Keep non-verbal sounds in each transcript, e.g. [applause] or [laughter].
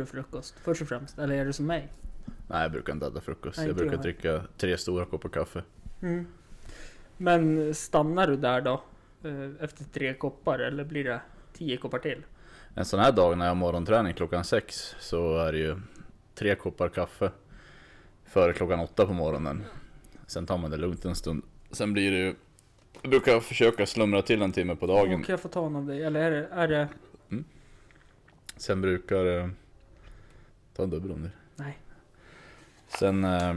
du frukost först och främst? Eller är det som mig? Nej, jag brukar inte äta frukost. Nej, jag brukar jag. dricka tre stora koppar kaffe. Mm. Men stannar du där då? eh, Efter tre koppar eller blir det tio koppar till? En sån här dag när jag har morgonträning klockan sex så är det ju tre koppar kaffe före klockan åtta på morgonen. Sen tar man det lugnt en stund. Sen blir det ju... Jag brukar försöka slumra till en timme på dagen. Kan jag få ta en av dig? Eller är det... Är det... Sen brukar... Ta en dubbel om det. Nej. Sen eh,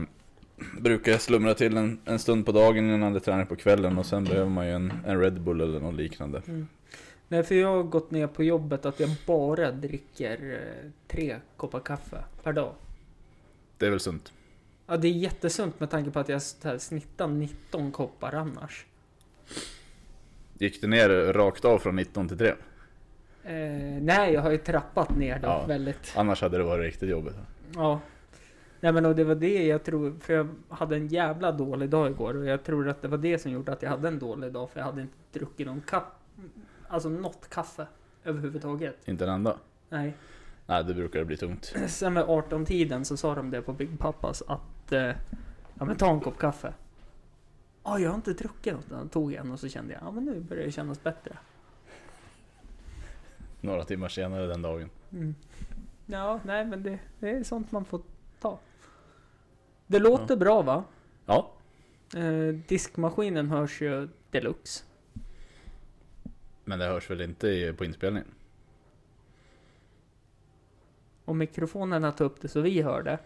brukar jag slumra till en, en stund på dagen innan det träning på kvällen och sen behöver man ju en, en Red Bull eller något liknande. Nej, för jag har gått ner på jobbet att jag bara dricker eh, tre koppar kaffe per dag. Det är väl sunt. Ja, det är jättesunt med tanke på att jag snittar 19 koppar annars. Gick det ner rakt av från 19 till 3? Eh, nej, jag har ju trappat ner då Ja. väldigt. Annars hade det varit riktigt jobbigt. Ja. Nej men och det var det jag tror, för jag hade en jävla dålig dag igår och jag tror att det var det som gjorde att jag hade en dålig dag för jag hade inte druckit någon kaffe. Alltså något kaffe överhuvudtaget. Inte en enda. Nej. Nej, det brukar bli tungt. [clears throat] Sen med 18-tiden så sa de det på Big Pappas att eh, ja men ta en kopp kaffe. Ja, jag har inte druckit något. Jag tog en och så kände jag, ja men nu börjar det kännas bättre. Några timmar senare den dagen. Mm. Ja, nej men det, det är sånt man får ta. Det låter bra va? Ja, Eh, diskmaskinen hörs ju deluxe. men det hörs väl inte på inspelningen? Om mikrofonerna tar upp det så vi hör det,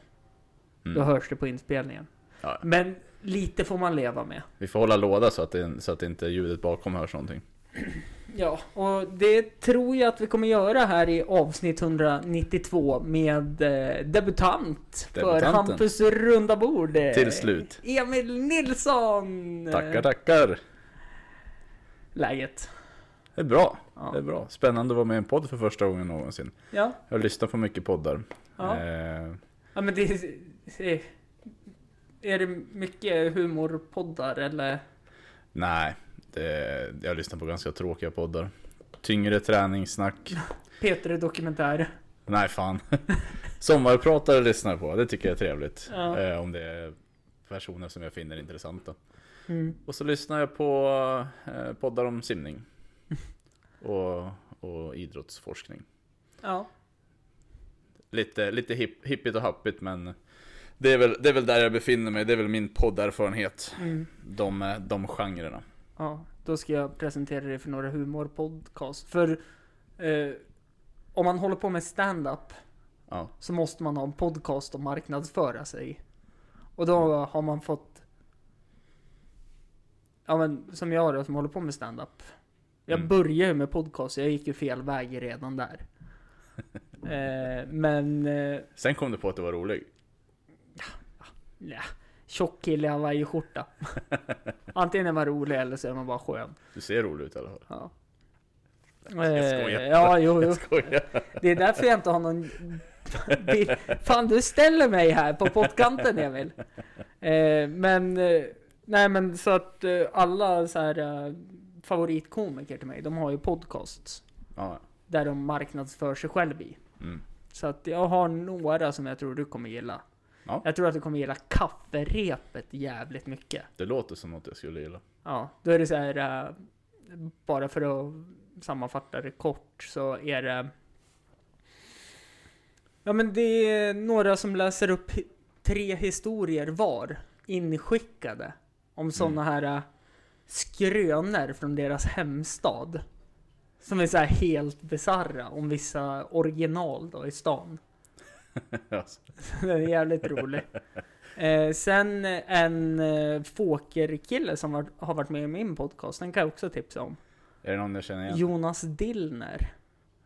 Mm. då hörs det på inspelningen. Ja. Men lite får man leva med. Vi får hålla låda så att, det, så att inte ljudet bakom hörs någonting. Ja, och det tror jag att vi kommer göra här i avsnitt 192 med eh, debutant för. Hampus runda bord. eh, Till slut. Emil Nilsson! Tackar, tackar! Läget? Det är bra. Ja. Det är bra. Spännande att vara med i en podd för första gången någonsin. Ja, Jag har lyssnat på mycket poddar. ja. Eh, ja men det är... Är det mycket humorpoddar eller? nej, det, jag lyssnar på ganska tråkiga poddar. Tyngre träningssnack. Peter Dokumentär? Nej, fan. [laughs] Sommarpratare lyssnar på. Det tycker jag är trevligt. Ja. Eh, om det är personer som jag finner intressanta. Mm. Och så lyssnar jag på eh, poddar om simning. [laughs] Och, och idrottsforskning. Ja. Lite, lite hip, hippigt och happigt men det är, väl, det är väl där jag befinner mig. Det är väl min podderfarenhet. Mm. De, eh, de genrerna. Ja, då ska jag presentera det för några humorpodcast. För eh, om man håller på med stand-up Ja. så måste man ha en podcast att marknadsföra sig. Och då har man fått... Ja men som jag då som håller på med stand-up. Jag Mm. började ju med podcast, jag gick ju fel väg redan där. [laughs] eh, men... Eh, Sen kom du på att du var rolig. ja, tjock kille i hawaiiskjorta. [laughs] Antingen är man rolig eller så är man bara skön. Du ser rolig ut i alla fall. Ja. Jag skojar. Eh, Ja, jo, jo. [laughs] Skojar. Det är därför jag inte har någon... bild. [laughs] Fan, du ställer mig här på pottkanten, Emil. Eh, men... Eh, nej, men så att alla så här favoritkomiker till mig, de har ju podcasts. Ja. Där de marknadsför sig själv i. Mm. Så att jag har några som jag tror du kommer gilla. Ja. Jag tror att du kommer gilla kafferepet jävligt mycket. Det låter som något jag skulle gilla. Ja, då är det så här... eh, bara för att sammanfatta det kort så är det... Ja men det är några som läser upp tre historier var, inskickade. Om sådana här äh, skrönor från deras hemstad. Som är så helt bisarra om vissa original då i stan. [laughs] Alltså, [laughs] Den är jävligt rolig. Eh, sen en eh, Fåker-kille som var, har varit med i min podcast, den kan jag också tipsa om. är det någon jag känner igen? Jonas Dillner.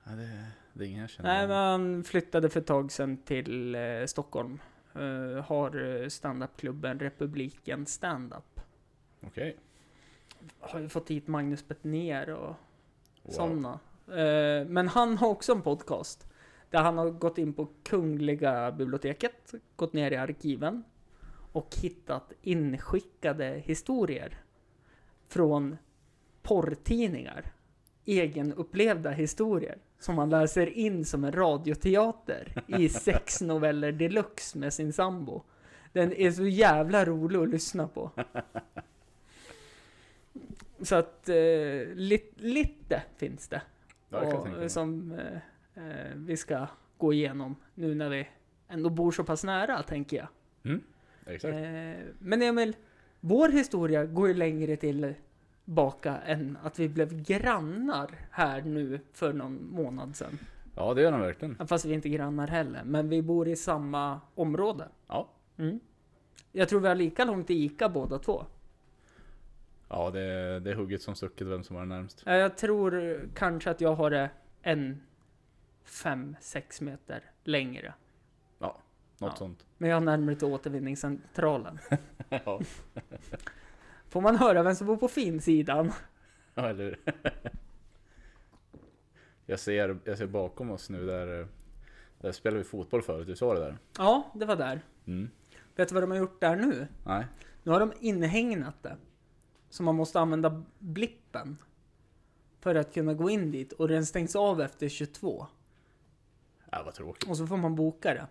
Ja, det, det är ingen jag känner Nej, igen. men han flyttade för ett tag sedan till eh, Stockholm. Eh, har eh, standupklubben Republiken Standup. Okej. Har ju fått hit Magnus Bettner och Wow. sådana. Eh, men han har också en podcast. Där han har gått in på Kungliga biblioteket, gått ner i arkiven och hittat inskickade historier från porrtidningar. Egenupplevda historier som han läser in som en radioteater i [laughs] sex noveller deluxe med sin sambo. Den är så jävla rolig att lyssna på. Så att eh, lit, lite finns det. Det och, som eh, eh, vi ska gå igenom nu när vi ändå bor så pass nära, tänker jag. Exakt. Eh, men Emil, vår historia går ju längre tillbaka än att vi blev grannar här nu för någon månad sedan. Ja, det gör den verkligen. Fast vi är inte grannar heller, men vi bor i samma område. Ja. Mm. Jag tror vi har lika långt till Ica båda två. Ja, det, är- det är hugget som stucket vem som var närmst. Ja, Jag tror kanske att jag har det en 5-6 meter längre. Något Ja. sånt. Men jag har närmare till återvinningscentralen. [laughs] ja, Får man höra vem som bor på finsidan? Ja, eller hur? jag, ser, jag ser bakom oss nu där, där spelar vi fotboll förut, du sa det där? Ja, det var där. Mm. Vet du vad de har gjort där nu? Nej, Nu har de inhägnat det. Så man måste använda blippen. För att kunna gå in dit. Och den stängs av efter 22. Ja, vad tråkigt. Och så får man boka det.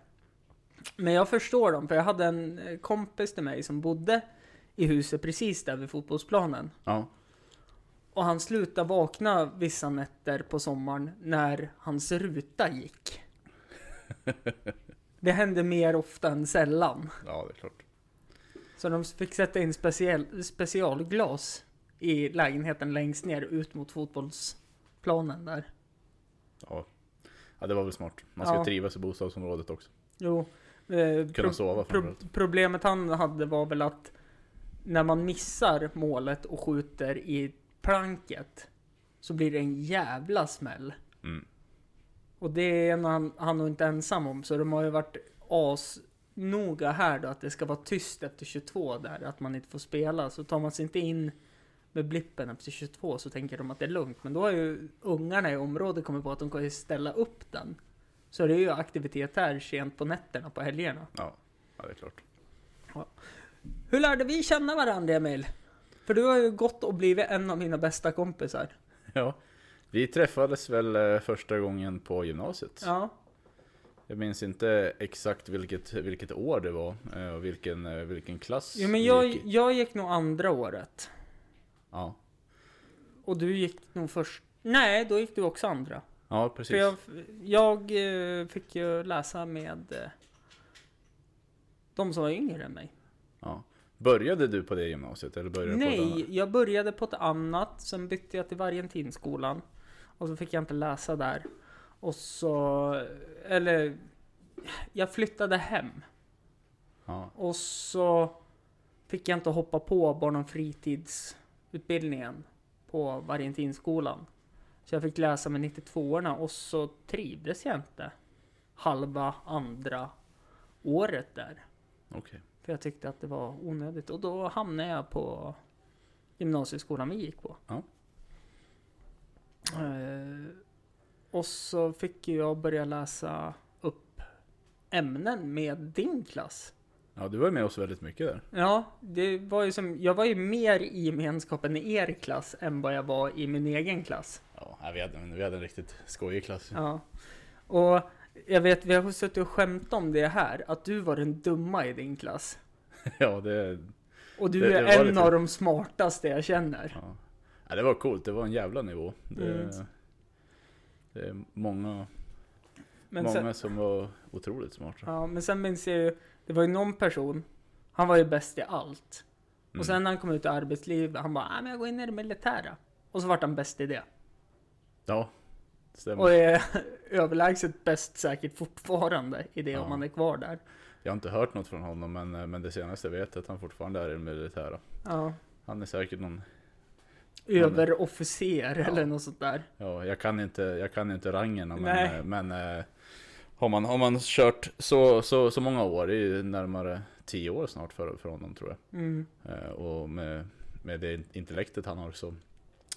Men jag förstår dem, för jag hade en kompis till mig som bodde i huset precis där vid fotbollsplanen. Ja, Och han slutade vakna vissa nätter på sommaren när hans ruta gick. [laughs] Det hände mer ofta än sällan. ja det är klart. Så de fick sätta in speciell, specialglas i lägenheten längst ner ut mot fotbollsplanen där. Ja. Ja, det var väl smart. Man ska Ja. trivas i bostadsområdet också. Jo. Eh, Kunna sova pro-. Problemet han hade var väl att när man missar målet och skjuter i planket så blir det en jävla smäll. Mm. Och det är han, han nog inte ensam om, så de har ju varit as noga här då att det ska vara tyst efter 22 där, att man inte får spela. Så tar man sig inte in med blippen efter 22 så tänker de att det är lugnt. Men då har ju ungarna i området kommit på att de kan ställa upp den. Så det är ju aktivitet här sent på nätterna på helgerna. Ja, ja, det är klart. Hur lärde vi känna varandra Emil? För du har ju gått och blivit en av mina bästa kompisar. Ja, vi träffades väl eh, första gången på gymnasiet. Ja. Jag minns inte exakt vilket, vilket år det var eh, och vilken, eh, vilken klass Jo men jag, gick jag gick nog andra året. Ja, Och du gick nog först... Nej, då gick du också andra. ja precis. För jag, jag eh, fick ju läsa med eh, de som var yngre än mig. Ja. Började du på det gymnasiet eller började Nej, jag började på ett annat, sen bytte jag till Vargentinskolan. Och så fick jag inte läsa där. Och så... Eller... Jag flyttade hem. Ja, Och så fick jag inte hoppa på barn och fritidsutbildningen på Varientinskolan. Så jag fick läsa med 92orna och så trivdes jag inte halva andra året där. okej. För jag tyckte att det var onödigt. Och då hamnade jag på gymnasieskolan vi gick på. Ja. Eh, och så fick jag börja läsa upp ämnen med din klass. Ja, du var ju med oss väldigt mycket där. Ja, det var ju som, jag var ju mer i gemenskapen i er klass än vad jag var i min egen klass. Ja, vi hade, vi hade en riktigt skojig klass. Ja. Och jag vet, vi har suttit och skämt om det här, att du var den dumma i din klass. [laughs] Ja, det, Och du Det- det är var en lite- av de smartaste jag känner. ja. Ja, det var coolt. Det var en jävla nivå. Det, Mm. det är många, Men många sen, som var otroligt smarta. ja, men sen minns jag ju, det var ju någon person, han var ju bäst i allt. Mm. Och sen när han kom ut i arbetslivet, han bara, nej men jag går in i det militära. Och så vart han bäst i det. Ja, stämmer. Och är [laughs] överlägset bäst säkert fortfarande i det Ja. om han är kvar där. Jag har inte hört något från honom, men, eh, men det senaste jag vet är att han fortfarande är i det militära. Ja. Han är säkert någon, Överofficer Ja. eller något sånt där. ja, jag kan inte, jag kan inte rangerna, men, eh, men eh, har, man, har man kört så, så, så många år, det är ju närmare tio år snart för, för honom tror jag. Mm. Eh, Och med, med det intellektet han har så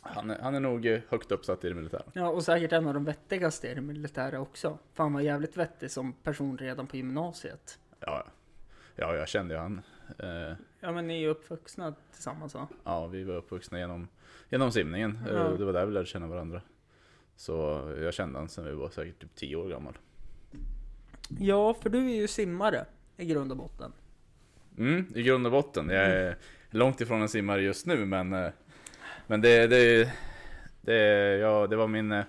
han han är nog eh, högt uppsatt i det militära. Ja, och säkert en av de vettigaste i det militära också. För han var jävligt vettig som person redan på gymnasiet. Ja, ja jag kände ju han. Eh, Ja, men ni är ju uppvuxna tillsammans va? Ja, vi var uppvuxna genom, genom simningen. Eh, Ja. Det var där vi lärde känna varandra. Så jag kände han sen vi var säkert typ 10 år gammal. Ja, för du är ju simmare i grund och botten. Mm, i grund och botten. Jag är långt ifrån en simmare just nu men eh, Men det, det, det, ja, det var min eh,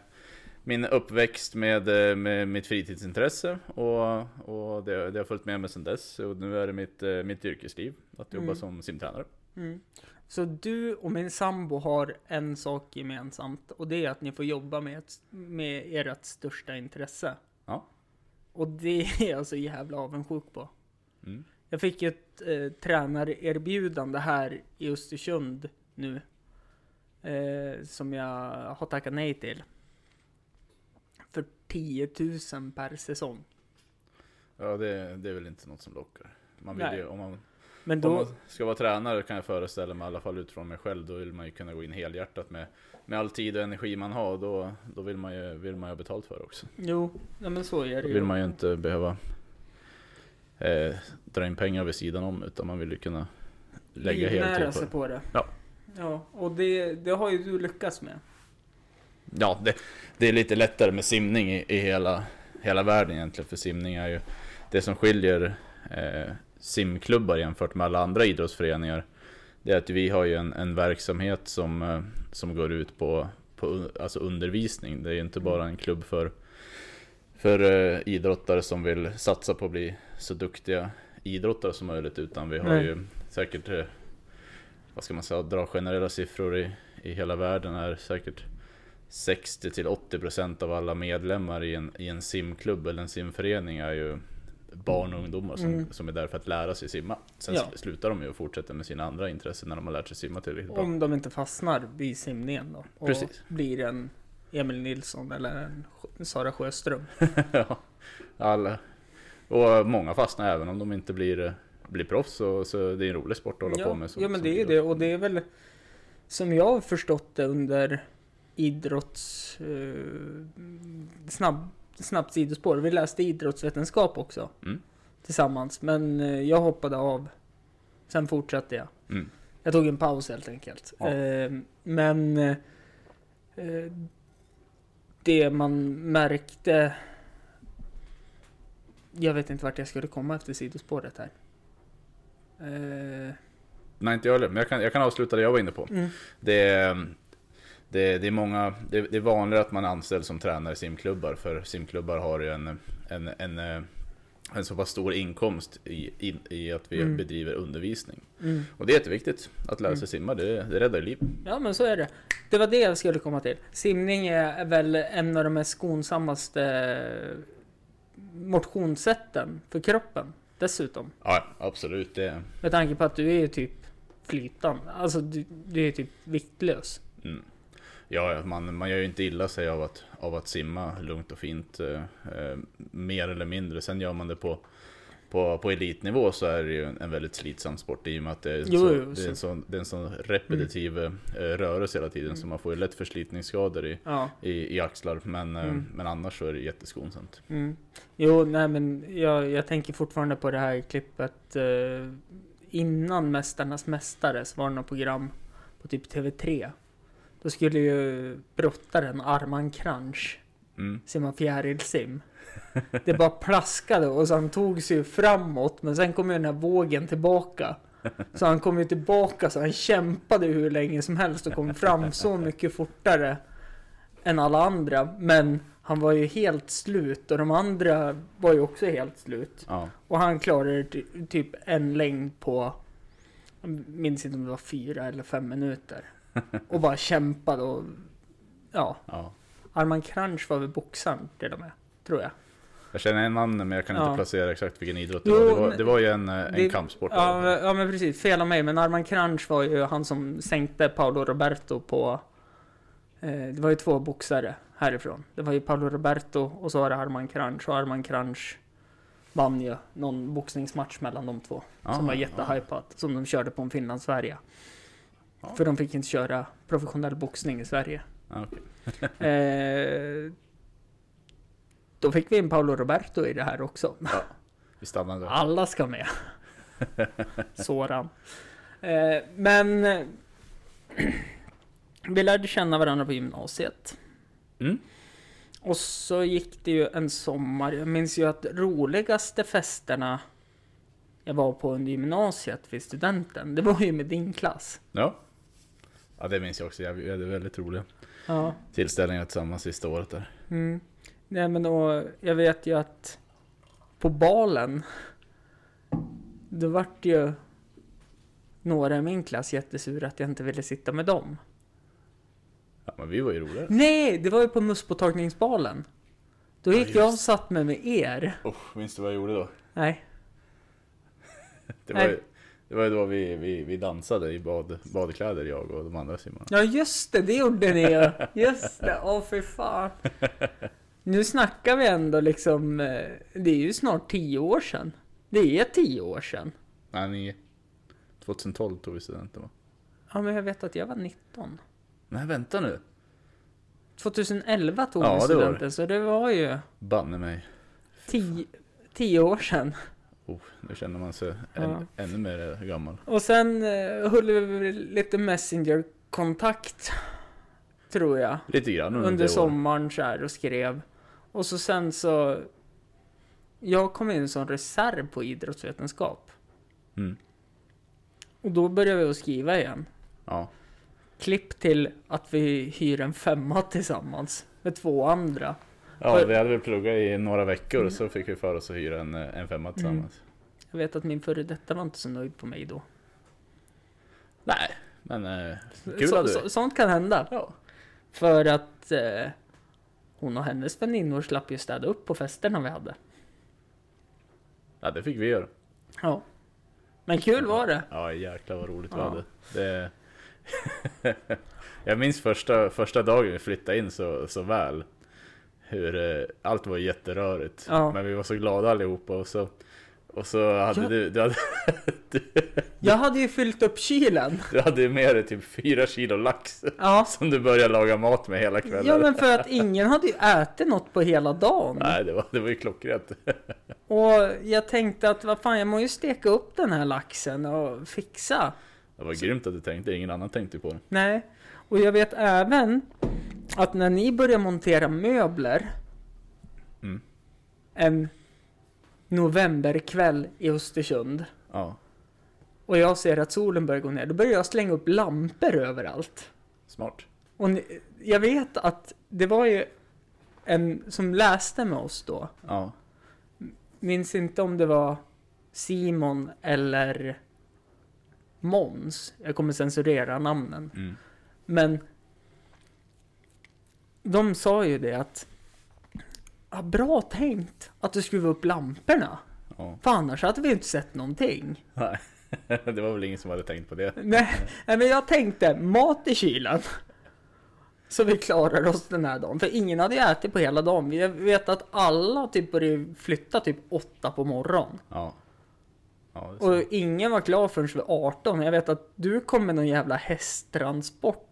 Min uppväxt med, eh, med mitt fritidsintresse och, och det, det har följt med mig sedan dess och nu är det mitt, mitt yrkesliv att jobba Mm. som simtränare. Mm. Så du och min sambo har en sak gemensamt och det är att ni får jobba med, ett, med ert största intresse. Och det är jag så jävla avundsjuk på. Mm. Jag fick ett eh, tränarerbjudande här i Östersund nu. Eh, som jag har tackat nej till. För 10 000 per säsong. Ja det, det är väl inte något som lockar. Man vill ju, om man Men Om då, man ska vara tränare kan jag föreställa mig, i alla fall utifrån mig själv, då vill man ju kunna gå in helhjärtat med, med all tid och energi man har. Då, då vill, man ju, vill man ju ha betalt för det också. jo, ja, men så är det Då ju. vill man ju inte behöva eh, dra in pengar vid sidan om, utan man vill ju kunna lägga Livnära heltid på sig det. på det. Ja. Ja, och det, det har ju du lyckats med. Ja, det, det är lite lättare med simning i, i hela, hela världen egentligen, för simning är ju det som skiljer eh, simklubbar jämfört med alla andra idrottsföreningar. Det är att vi har ju en, en verksamhet som, eh, som går ut på, på alltså undervisning. Det är ju inte bara en klubb för, för eh, idrottare som vill satsa på att bli så duktiga idrottare som möjligt, utan vi har Nej. ju säkert, eh, vad ska man säga, dra generella siffror i, i hela världen är säkert 60 till 80 procent av alla medlemmar i en, i en simklubb eller en simförening är ju barn och ungdomar som, Mm. som är där för att lära sig simma. Sen Ja. sl- slutar de ju och fortsätter med sina andra intressen när de har lärt sig simma tillräckligt bra. Om de inte fastnar vid simningen då. Och Precis. blir en Emil Nilsson eller en Sara Sjöström. [laughs] ja, alla. Och många fastnar även om de inte blir, blir proffs. Så, så det är en rolig sport att hålla ja, på med. som- ja men det är ju det. Och det är väl som jag har förstått det under idrotts... Eh, snabb, snabbt sidospår. Vi läste idrottsvetenskap också. Mm. Tillsammans. Men eh, jag hoppade av. Sen fortsatte jag. Mm. Jag tog en paus helt enkelt. Ja. Eh, men eh, det man märkte... Jag vet inte vart jag skulle komma efter sidospåret här. Nej inte jag heller, men jag kan, jag kan avsluta det jag var inne på. mm, Det det, det är många, det, det är vanligare att man är anställd som tränare i simklubbar. För simklubbar har ju en, en, en, eh, en så pass stor inkomst i, i, i att vi Mm. bedriver undervisning. mm. Och det är jätteviktigt att lära sig Mm. simma, det, det räddar liv. Ja men så är det. Det var det jag skulle komma till. Simning är väl en av de mest skonsammaste motionssätten för kroppen. Dessutom. Ja, absolut. Det, Med tanke på att du är typ flytande. Alltså du, du är typ viktlös. mm. Ja, man, man gör ju inte illa sig av att, av att simma lugnt och fint. Eh, eh, mer eller mindre. Sen gör man det på, på, på elitnivå så är det ju en väldigt slitsam sport i och med att det är, Jo, så, jo, det är, en, så- sån, det är en sån repetitiv eh, rörelse hela tiden. Mm. Så man får ju lätt förslitningsskador i, Ja. i, i axlar. Men, eh, Mm. men annars så är det jätteskonsamt. Mm. Jo, nej men jag, jag tänker fortfarande på det här klippet. Eh, innan Mästarnas Mästare så var det något program på typ TV3. Då skulle ju brottaren Arman Kranch Mm. simma fjärilsim. Det bara plaskade och så han tog sig framåt men sen kom ju den här vågen tillbaka. Så han kom ju tillbaka så han kämpade hur länge som helst och kom fram så mycket fortare än alla andra. Men han var ju helt slut och de andra var ju också helt slut. Ja. Och han klarade ty- typ en längd på, jag minns inte om det var fyra eller fem minuter. Och bara kämpade och ja, ja. Arman Kranch var väl boxaren till och med, tror jag. Jag känner en namn men jag kan inte Ja. placera exakt vilken idrott det Jo, var. Det var, det var ju en, eh, en det- kampsport. Ja, men- ja men precis, fel av mig. Men Arman Kranch var ju han som sänkte Paolo Roberto på... Eh, det var ju två boxare härifrån. Det var ju Paolo Roberto och så var det Arman Kranch. Och Arman Kranch vann ju någon boxningsmatch mellan de två. Ja, som var jättehypat. Som de körde på en Finlandsfärja. Ja. För de fick inte köra professionell boxning i Sverige. Ja, okej. [laughs] Eh, då fick vi in Paolo Roberto i det här också. Vi stannar där. Alla ska med. [laughs] Soran. Eh, men [clears throat] vi lärde känna varandra på gymnasiet. Mm. Och så gick det ju en sommar. Jag minns ju att roligaste festerna jag var på under gymnasiet vid studenten, det var ju med din klass. Ja. Ja det minns jag också, vi hade väldigt roliga Ja. tillställningar tillsammans sista året där. Mm. Nej men och jag vet ju att på balen, då vart ju några i min klass jättesura att jag inte ville sitta med dem. Ja men vi var ju roliga. Nej, det var ju på musspåtagningsbalen. Då Ja, gick jag och satt mig med er. Usch, minns du vad jag gjorde då? Nej. [laughs] Det var, Nej. ju, det var ju då vi, vi, vi dansade i bad, badkläder jag och de andra simmarna. Ja just det, det gjorde ni ju. Just det, åh för fan. Nu snackar vi ändå liksom, eh, det är ju snart tio år sedan. Det är tio år sedan. Nej, ni, 2012 tog vi studenten va? Ja men jag vet att jag var 19. Nej vänta nu. 2011 tog Ja, vi det var det. studenten, så det var ju Banne mig. tio, tio år sedan. Oh, nu känner man sig Ja. än, ännu mer gammal. Och sen eh, höll vi lite Messenger-kontakt. Tror jag. Lite grann under, under sommaren så här och skrev. Och så sen så... Jag kom in som reserv på idrottsvetenskap. Mm. Och då började vi att skriva igen. Ja. Klipp till att vi hyr en femma tillsammans med två andra. Ja, vi hade väl pluggat i några veckor och så fick vi för oss att hyra en, eh, en femma tillsammans. Jag vet att min före detta var inte så nöjd på mig då. Nej, men eh, kul så, hade vi. så, sånt kan hända. Ja. För att eh, hon och hennes väninnor slapp ju städa upp på festerna vi hade. ja, det fick vi göra. Ja. Men kul var det. Ja jäklar vad roligt vi Ja. hade. Det... [laughs] jag minns första, första dagen vi flyttade in så, så väl. Hur eh, allt var jätterörigt. Ja. Men vi var så glada allihopa och så, och så hade Ja. du, du hade, [laughs] Jag hade ju fyllt upp kylen. du hade med dig typ fyra kilo lax. Ja. Som du började laga mat med hela kvällen. Ja men för att ingen hade ju ätit något på hela dagen. Nej det var, det var ju klockrent. [laughs] Och jag tänkte att vad fan jag må ju steka upp den här laxen och fixa. Det var grymt att du tänkte, ingen annan tänkte på det. Nej. Och jag vet även att när ni börjar montera möbler Mm. en novemberkväll i Östersund Ja, och jag ser att solen börjar gå ner, då börjar jag slänga upp lampor överallt. smart. Och ni, jag vet att det var ju en som läste med oss då. Ja, Minns inte om det var Simon eller Mons. Jag kommer censurera namnen. mm. Men de sa ju det att ja, bra tänkt att du skruvar upp lamporna. ja. För annars hade vi inte sett någonting. Nej, [laughs] det var väl ingen som hade tänkt på det. Nej, men jag tänkte mat i kylen. Så vi klarar oss den här dagen. För ingen hade ju ätit på hela dagen. Vi vet att alla typ började flytta typ åtta på morgonen. Ja. Ja, Och ingen var klar förrän vid 18. Jag vet att du kom med någon jävla hästtransport.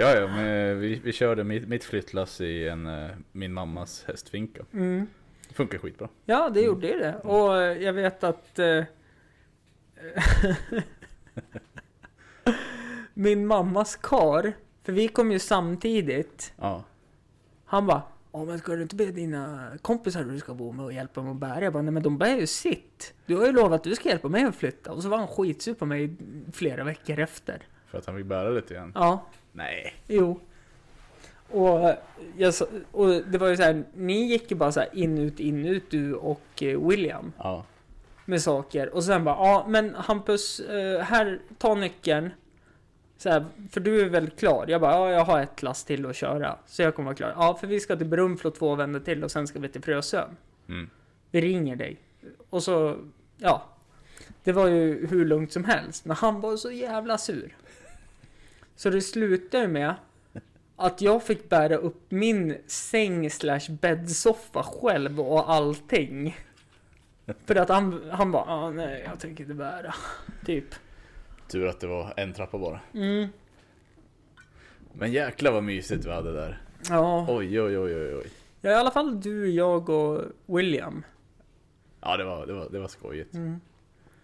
Ja, ja men vi, vi körde mitt, mitt flyttlass i en, eh, min mammas hästfinka. Mm. Funkar skitbra. Ja, det gjorde ju det. Och eh, jag vet att... Eh, [laughs] min mammas kar, för vi kom ju samtidigt. Ja. Han bara, Ja men ska du inte be dina kompisar du ska bo med och hjälpa dem att bära? Jag bara, nej men de bär ju sitt. Du har ju lovat att du ska hjälpa mig att flytta. Och så var han skitsur på mig flera veckor efter. För att han fick bära lite grann. Ja, Nej. jo. Och, jag, och det var ju så här, ni gick ju bara så här in ut, in ut du och eh, William. Ja. med saker och sen bara ja men Hampus, eh, här, ta nyckeln. Så här, för du är väl klar? Jag bara ja jag har ett lass till att köra. Så jag kommer vara klar. Ja för vi ska till Brunflo två vändor till och sen ska vi till Frösön. Mm. Vi ringer dig. Och så, ja. Det var ju hur lugnt som helst. Men han var så jävla sur. Så det slutade med att jag fick bära upp min säng slash bäddsoffa själv och allting. För att han, han bara, ah, nej jag tänker inte bära. Typ. Tur att det var en trappa bara. Mm. Men jäklar vad mysigt vi hade där. Ja. Oj, oj, oj, oj, oj. ja, i alla fall du, jag och William. Ja, det var, det var, det var skojigt. Mm.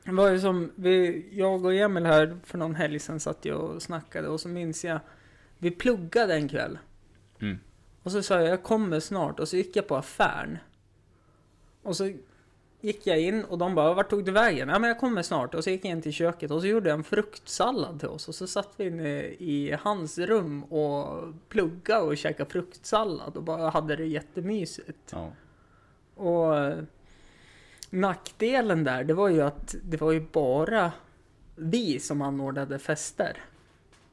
Det var ju som, vi, jag och Emil här för någon helg sedan satt jag och snackade och så minns jag, vi pluggade en kväll. Mm. Och så sa jag, jag kommer snart. Och så gick jag på affären. Och så gick jag in och de bara, vart tog du vägen? Ja men jag kommer snart. Och så gick jag in till köket och så gjorde jag en fruktsallad till oss. Och så satt vi inne i hans rum och pluggade och käkade fruktsallad och bara hade det jättemysigt. Ja. Och nackdelen där, det var ju att det var ju bara vi som anordnade fester.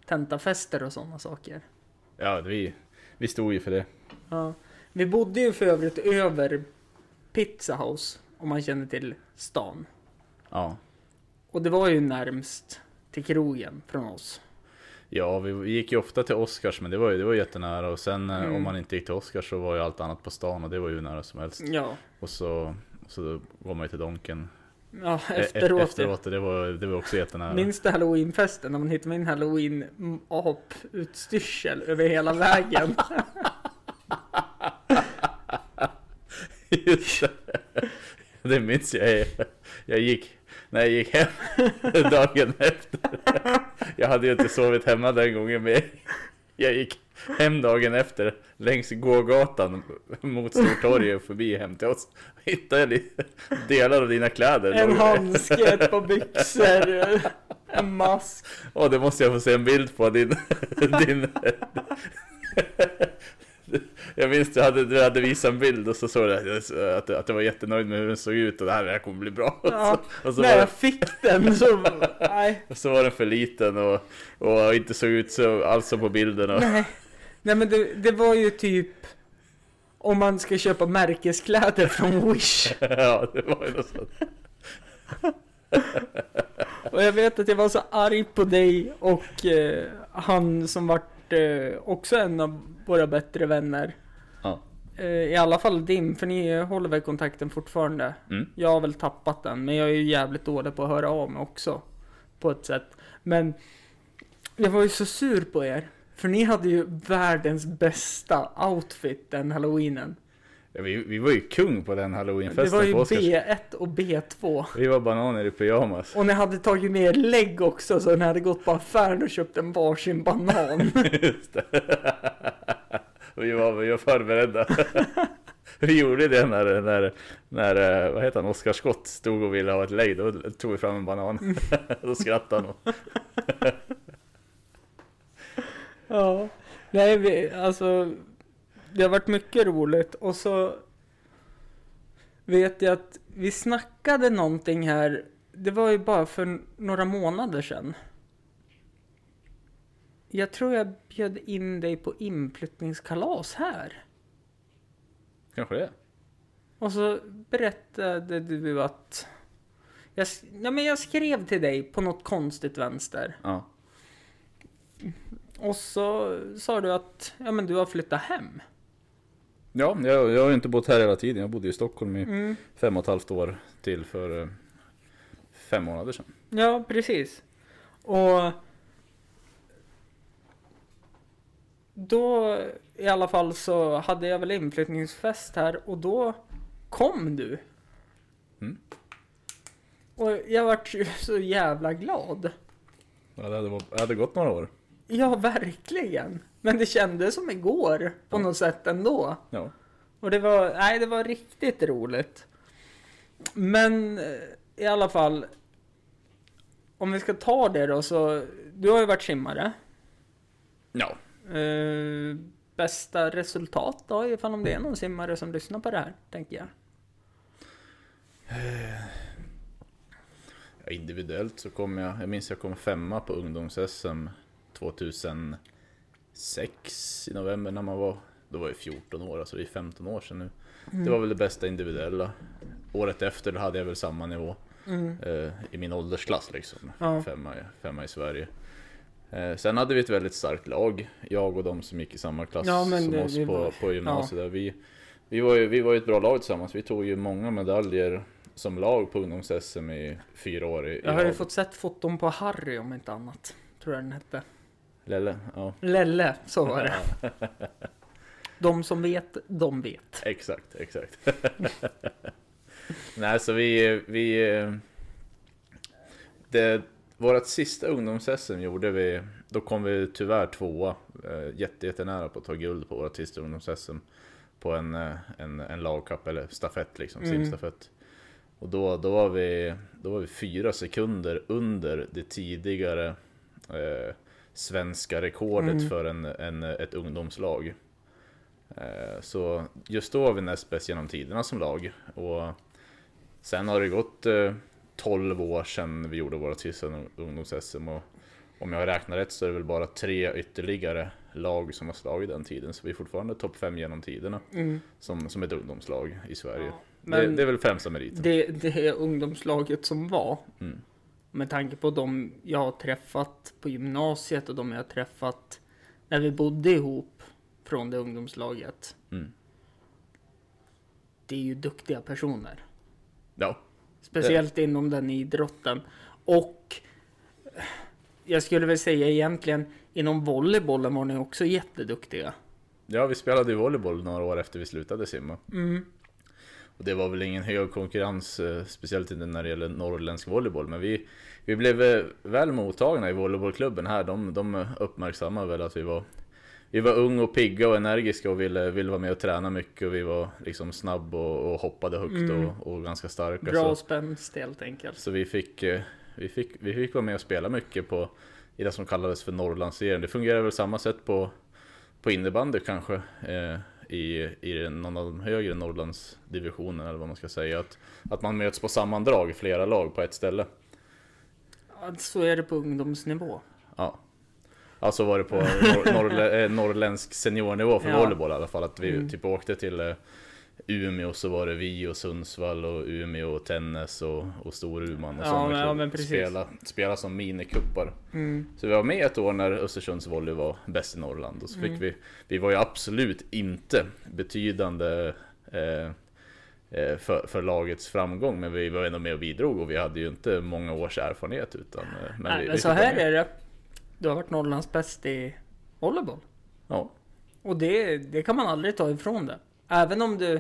Tentafester och sådana saker. Ja, vi, vi stod ju för det. Ja. Vi bodde ju för övrigt över Pizza House, om man känner till stan. Ja. Och det var ju närmst till krogen från oss. Ja, vi gick ju ofta till Oscars, men det var ju, det var jättenära. Och sen eh, Mm. om man inte gick till Oscars så var ju allt annat på stan och det var ju nära som helst. Ja, Och så, så då går man ju till Donken ja e- efteråt. efteråt och det var, det var också jättenära. Minns du halloweenfesten när man hittade min halloween aputstyrsel över hela vägen? Just det. Det minns jag. Jag gick, när jag gick hem dagen efter. Jag hade ju inte sovit hemma den gången men jag gick hem dagen efter längs gågatan mot Stortorget förbi hem till oss. Hittade jag delar av dina kläder. En handske, ett par byxor, en mask. Åh, det måste jag få se en bild på din... din jag minns du hade, du hade visat en bild och så såg jag att, att du var jättenöjd med hur den såg ut och det här, det här kommer bli bra. Ja, Och så, och när jag fick den så... Nej. och så var den för liten och, och inte såg ut så alls som på bilden. Och, Nej. Nej men det, det var ju typ... Om man ska köpa märkeskläder från Wish. [laughs] ja, det var ju något sånt. Och jag vet att jag var så arg på dig och eh, han som vart eh, också en av våra bättre vänner. Ja. Eh, I alla fall din, för ni håller väl kontakten fortfarande? Mm. Jag har väl tappat den, men jag är ju jävligt dålig på att höra av mig också. På ett sätt. Men jag var ju så sur på er. För ni hade ju världens bästa outfit den halloweenen. Ja, vi, vi var ju kung på den Det halloweenfesten var ju på Oscars. B1 och B2. Vi var bananer i pyjamas. Och ni hade tagit med er lägg också, så ni hade gått på affären och köpt en varsin banan. [laughs] Just det. Vi var, vi var förberedda. [laughs] Vi gjorde det när, när, när eh, vad heter han, Oskar Skott stod och ville ha ett lägg. Då tog vi fram en banan. [laughs] Då skrattade han. Ja, nej vi, alltså det har varit mycket roligt och så vet jag att vi snackade någonting här, det var ju bara för några månader sedan. Jag tror jag bjöd in dig på inflyttningskalas här. Kanske det. Och så berättade du att jag, ja, men jag skrev till dig på något konstigt vänster. Ja. Och så sa du att ja, men du har flyttat hem. Ja, jag, jag har inte bott här hela tiden. Jag bodde i Stockholm i Mm. fem och ett halvt år till för eh, fem månader sedan. Ja, precis. Och då i alla fall så hade jag väl inflyttningsfest här och då kom du. Mm. Och jag vart ju så jävla glad. Ja, det hade, det hade gått några år. Ja, verkligen. Men det kändes som igår på något sätt ändå. Ja. Och det var, nej det var riktigt roligt. Men eh, i alla fall. Om vi ska ta det då så. Du har ju varit simmare. Ja. Eh, bästa resultat då ifall om det är någon simmare som lyssnar på det här, tänker jag. Ja, Individuellt så kom jag, jag minns jag kom femma på ungdoms-SM 2006 i november när man var, då var jag 14 år, alltså det är 15 år sedan nu. Det var väl det bästa individuella. Året efter då hade jag väl samma nivå Mm. eh, i min åldersklass liksom. Ja. Femma, i- femma i Sverige. Eh, sen hade vi ett väldigt starkt lag, jag och de som gick i samma klass Ja, som det- oss vi på, på gymnasiet. Där. Vi, vi, var ju, vi var ju ett bra lag tillsammans, vi tog ju många medaljer som lag på ungdoms-SM i fyra år i, Jag har ju fått sett foton på Harry om inte annat. Tror jag den hette. Lelle, ja. Lelle, så var det. [laughs] De som vet, de vet. Exakt, exakt. [laughs] Nej, så vi, vi... Det, vårat sista ungdoms-SM gjorde vi, då kom vi tyvärr tvåa, eh, jätte, jättenära på att ta guld på vårt sista ungdoms-SM. På en, eh, en, en lagcup eller stafett liksom, Mm. simstafett. Och då, då, var vi, då var vi fyra sekunder under det tidigare eh, svenska rekordet Mm. för en, en, ett ungdomslag. Eh, så just då var vi näst bäst genom tiderna som lag. Och sen har det gått eh, 12 år sedan vi gjorde våra sista ungdoms-SM. Och om jag räknar rätt så är det väl bara tre ytterligare lag som har slagit den tiden. Så vi är fortfarande topp 5 genom tiderna Mm. som, som ett ungdomslag i Sverige. Ja, det, det är väl främsta meriten. det, det är ungdomslaget som var. Mm. Med tanke på de jag har träffat på gymnasiet och de jag har träffat när vi bodde ihop från det ungdomslaget. Mm. Det är ju duktiga personer. Ja, Speciellt inom den idrotten. Och jag skulle väl säga egentligen inom volleybollen var ni också jätteduktiga. ja, vi spelade ju volleyboll några år efter vi slutade simma. Mm. Och det var väl ingen hög konkurrens, eh, speciellt inte när det gäller norrländsk volleyboll. Men vi, vi blev eh, väl mottagna i volleybollklubben här. De, de uppmärksammade väl att vi var, vi var unga och pigga och energiska och ville, ville vara med och träna mycket. Och vi var liksom snabb och, och hoppade högt Mm. och, och ganska starka. Bra Så, spänst helt enkelt. så vi, fick, eh, vi, fick, vi fick vara med och spela mycket på, i det som kallades för Norrlandsserien. Det fungerar väl samma sätt på, på innebandy kanske. I, i någon av de högre Norrlandsdivisionerna eller vad man ska säga. Att, att man möts på sammandrag, flera lag på ett ställe. Så är det på ungdomsnivå. Ja. Alltså var det på norr, eh, norrländsk seniornivå för Ja. volleyboll i alla fall. Att vi Mm. typ åkte till eh, Umeå så var det vi och Sundsvall och Umeå och Tännäs och, och Storuman och Ja, men- ja, spela, spela som minikuppar. Mm. Så vi var med ett år när Östersunds volley var bäst i Norrland och så fick Mm. vi, vi var ju absolut inte betydande eh, eh, för, för lagets framgång men vi var ändå med och bidrog och vi hade ju inte många års erfarenhet utan eh, men Nej, vi, men vi så här med. är det. Du har varit Norrlands bäst i volleyboll. Ja, Och det, det kan man aldrig ta ifrån det. Även om du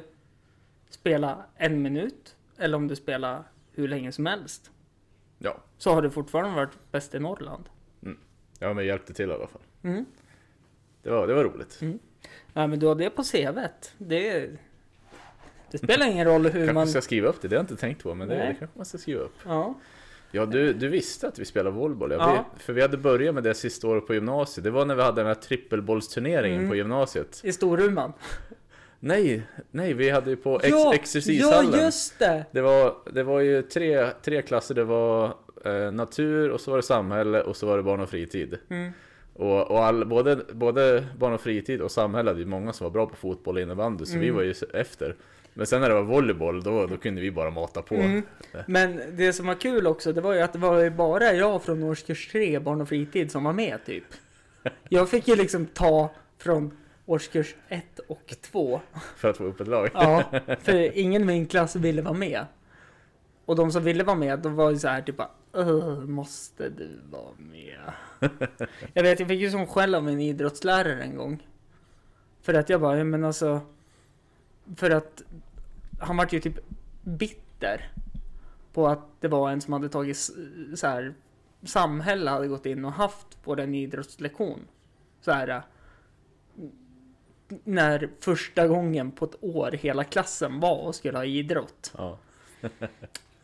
spelar en minut eller om du spelar hur länge som helst. ja, Så har du fortfarande varit bäst i Norrland. ja men hjälpte till i alla fall. Mm. Det var, det var roligt. Ja, men du har det på CVt. Det, det spelar ingen roll hur Kanske man... ska skriva upp det, det har jag inte tänkt på men det, det kanske man ska skriva upp. Ja. Ja du, du visste att vi spelar volleyboll, jag Ja. vet, för vi hade börjat med det sista året på gymnasiet. Det var när vi hade den här trippelbollsturneringen Mm. på gymnasiet. I Storuman. Nej, nej vi hade ju på ex- ja, exercishallen. ja, just det! Det var, det var ju tre, tre klasser, det var eh, natur och så var det samhälle och så var det barn och fritid. Mm. Och, och all, både, både barn och fritid och samhälle hade ju många som var bra på fotboll och innebandy så vi Mm. var ju efter. Men sen när det var volleyboll då, då kunde vi bara mata på. Mm. Men det som var kul också, det var ju att det var ju bara jag från årskurs 3, barn och fritid, som var med typ. [laughs] Jag fick ju liksom ta från årskurs 1 och 2. För att få upp ett lag. Ja, [laughs] för ingen i min klass ville vara med. Och de som ville vara med, de var ju så här typ bara, "Åh, måste du vara med? [laughs] Jag vet, jag fick ju som skäll av min idrottslärare en gång. För att jag bara, "Ja, men alltså. För att han vart ju typ bitter. På att det var en som hade tagit så här. Samhälle hade gått in och haft på en idrottslektion. Så här. När första gången på ett år hela klassen var och skulle ha idrott. Ja.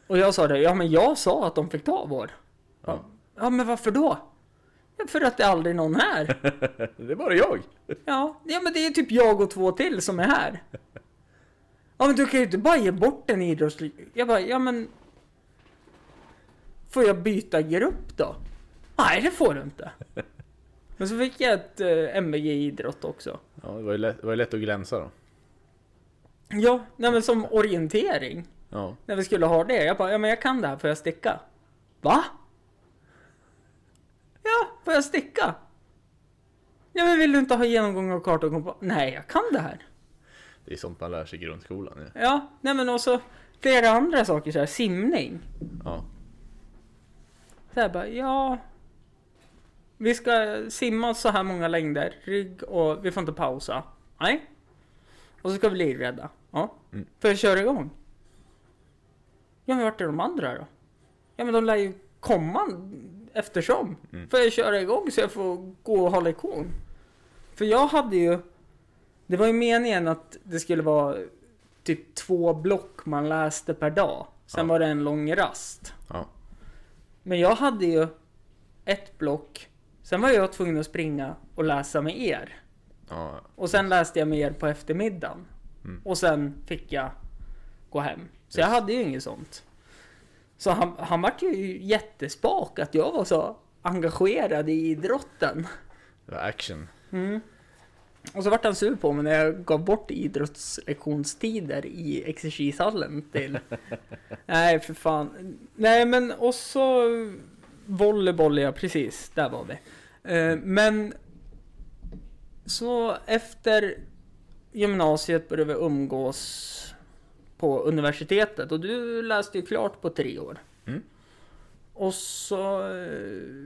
Och jag sa det, ja men jag sa att de fick ta vår. Ja. Ja men varför då? Ja, för att det är aldrig någon här. [laughs] Det är bara jag! Ja, ja men det är typ jag och två till som är här. Ja men du kan ju inte bara ge bort en idrottslig... Jag bara, ja men... Får jag byta grupp då? Nej det får du inte. Men så fick jag ett eh, MVG i idrott också. Ja, det var ju lätt, det var ju lätt att glänsa då. Ja, nej men som orientering. Ja. När vi skulle ha det. Jag bara, ja men jag kan det här, får jag sticka? Va? Ja, får jag sticka? Ja men vill du inte ha genomgång av karta och kompass? Nej, jag kan det här. Det är sånt man lär sig i grundskolan. Ja. Ja, nej men också flera andra saker så här, simning. ja. Så här bara, ja. Vi ska simma så här många längder, rygg och vi får inte pausa. Nej. Och så ska vi bli rädda. Ja. Mm. Får jag köra igång? Ja men vart är de andra då? Ja men de lär ju komma eftersom. Mm. Får jag köra igång så jag får gå och ha lektion. För jag hade ju... Det var ju meningen att det skulle vara typ två block man läste per dag. Sen Ja. var det en lång rast. Ja. Men jag hade ju ett block. Sen var jag tvungen att springa och läsa med er. Ja, Och sen läste jag med er på eftermiddagen. Mm. Och sen fick jag gå hem. Så Yes. jag hade ju inget sånt. Så han, han vart ju jättespak att jag var så engagerad i idrotten. det var action. Mm. Och så vart han sur på mig när jag gav bort idrottslektionstider i exercishallen till... [laughs] Nej, för fan. Nej, men och så volleyboll, ja precis. Där var vi. Eh, men så efter gymnasiet började vi umgås på universitetet och du läste ju klart på tre år. Mm. Och så eh,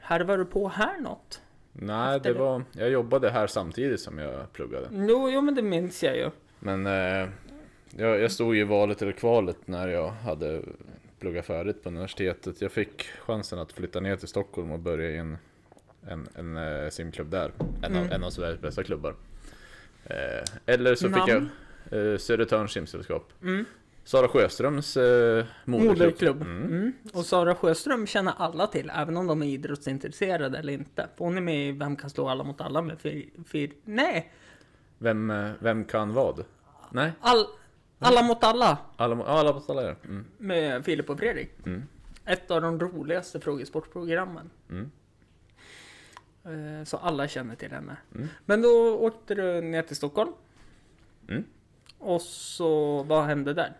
härvar du på här något. Nej, det var, jag jobbade här samtidigt som jag pluggade. Jo, jo men det minns jag ju. Men eh, jag, jag stod ju i valet eller kvalet när jag hade pluggat färdigt på universitetet. Jag fick chansen att flytta ner till Stockholm och börja i en, en, en eh, simklubb där. En, av, Mm. en av Sveriges bästa klubbar. Eh, eller så fick jag eh, Södertörns simsällskap. Mm. Sara Sjöströms eh, moderklubb. Moderklubb. Mm. Mm. Och Sara Sjöström känner alla till, även om de är idrottsintresserade eller inte. För hon är med i Vem kan slå alla mot alla med fyr... fyr nej! Vem, eh, vem kan vad? Nej, All, alla mot alla alla, ja, alla på alla är det. mm. med Filip och Fredrik. Mm. Ett av de roligaste frågesportprogrammen. Mm. Eh, Så alla känner till henne. Mm. Men då åkte du ner till Stockholm. Mm. Och så, vad hände där?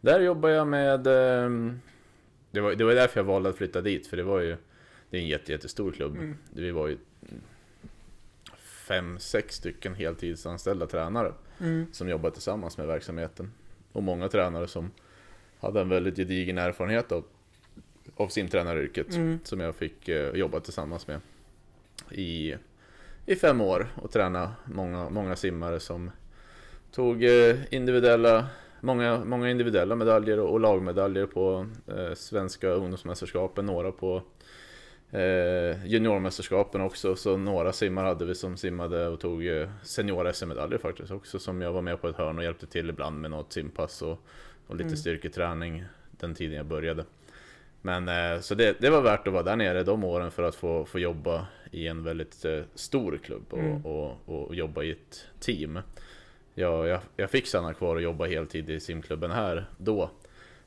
Där jobbar jag med... ehm, Det var, det var därför jag valde att flytta dit, för det var ju... Det är en jätte, jättestor klubb. Mm. Vi var ju fem, sex stycken heltidsanställda tränare Mm. som jobbade tillsammans med verksamheten. Och många tränare som hade en väldigt gedigen erfarenhet av, av simtränaryrket Mm. som jag fick eh, jobba tillsammans med i, i fem år och träna många, många simmare som tog eh, individuella Många, många individuella medaljer och lagmedaljer på eh, svenska ungdomsmästerskapen, några på eh, juniormästerskapen också. Så några simmare hade vi som simmade och tog eh, senior-SM-medaljer faktiskt också. Som jag var med på ett hörn och hjälpte till ibland med något simpass och, och lite Mm. styrketräning den tiden jag började. Men eh, så det, det var värt att vara där nere de åren för att få, få jobba i en väldigt eh, stor klubb och, Mm. och, och jobba i ett team. Jag, jag, jag fick stanna kvar och jobba heltid i simklubben här då.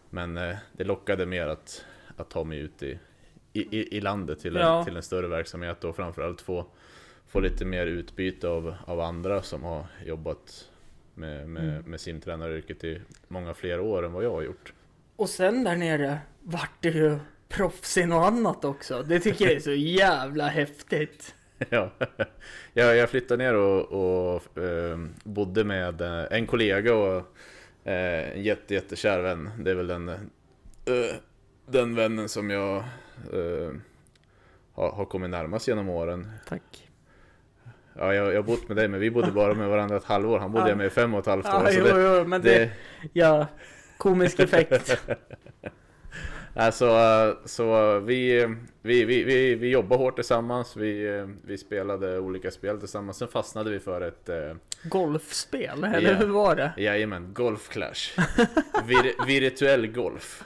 Men eh, det lockade mer att, att ta mig ut i, i, i- i landet till en, Ja. till en större verksamhet och framförallt få, få lite mer utbyte av, av andra som har jobbat med, med, Mm. med simtränaryrket i många fler år än vad jag har gjort. Och sen där nere vart det ju proffs i något annat också. Det tycker jag är så jävla häftigt. [laughs] ja. jag, jag flyttade ner och, och eh, bodde med eh, en kollega och eh, en jätte, jättekär vän. Det är väl den, eh, den vännen som jag eh, har, har kommit närmast genom åren. Tack. Ja, jag, har bott med dig, men vi bodde bara med varandra ett halvår. Han bodde Ja. jag med i fem och ett halvt år. Så jo, det, jo, men det, det, ja, komisk effekt. [laughs] alltså, så vi, vi, vi, vi, vi jobbade hårt tillsammans. Vi, vi spelade olika spel tillsammans. Sen fastnade vi för ett eh, Golfspel, eller Ja. hur var det? Jajamän, Golf Clash. [laughs] Vir, virtuell golf.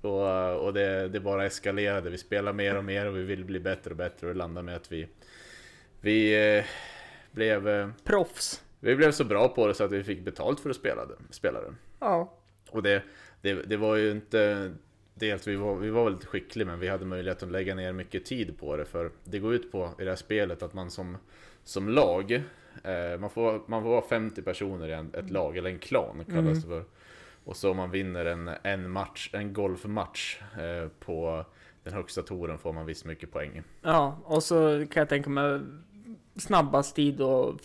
Och, och det, det bara eskalerade. Vi spelar mer och mer och vi vill bli bättre och bättre och landade med att vi, vi eh, blev, eh, Proffs. vi blev så bra på det så att vi fick betalt för att spela det. Spela det. Ja. Och det, det, det var ju inte Dels vi var, vi var väldigt skickliga men vi hade möjlighet att lägga ner mycket tid på det för det går ut på i det här spelet att man som, som lag eh, man, får, man får vara 50 personer i en, ett lag, eller en klan kallas Mm. det för. Och så om man vinner en, en match, en golfmatch eh, på den högsta touren får man visst mycket poäng. Ja, och så kan jag tänka mig snabbast tid och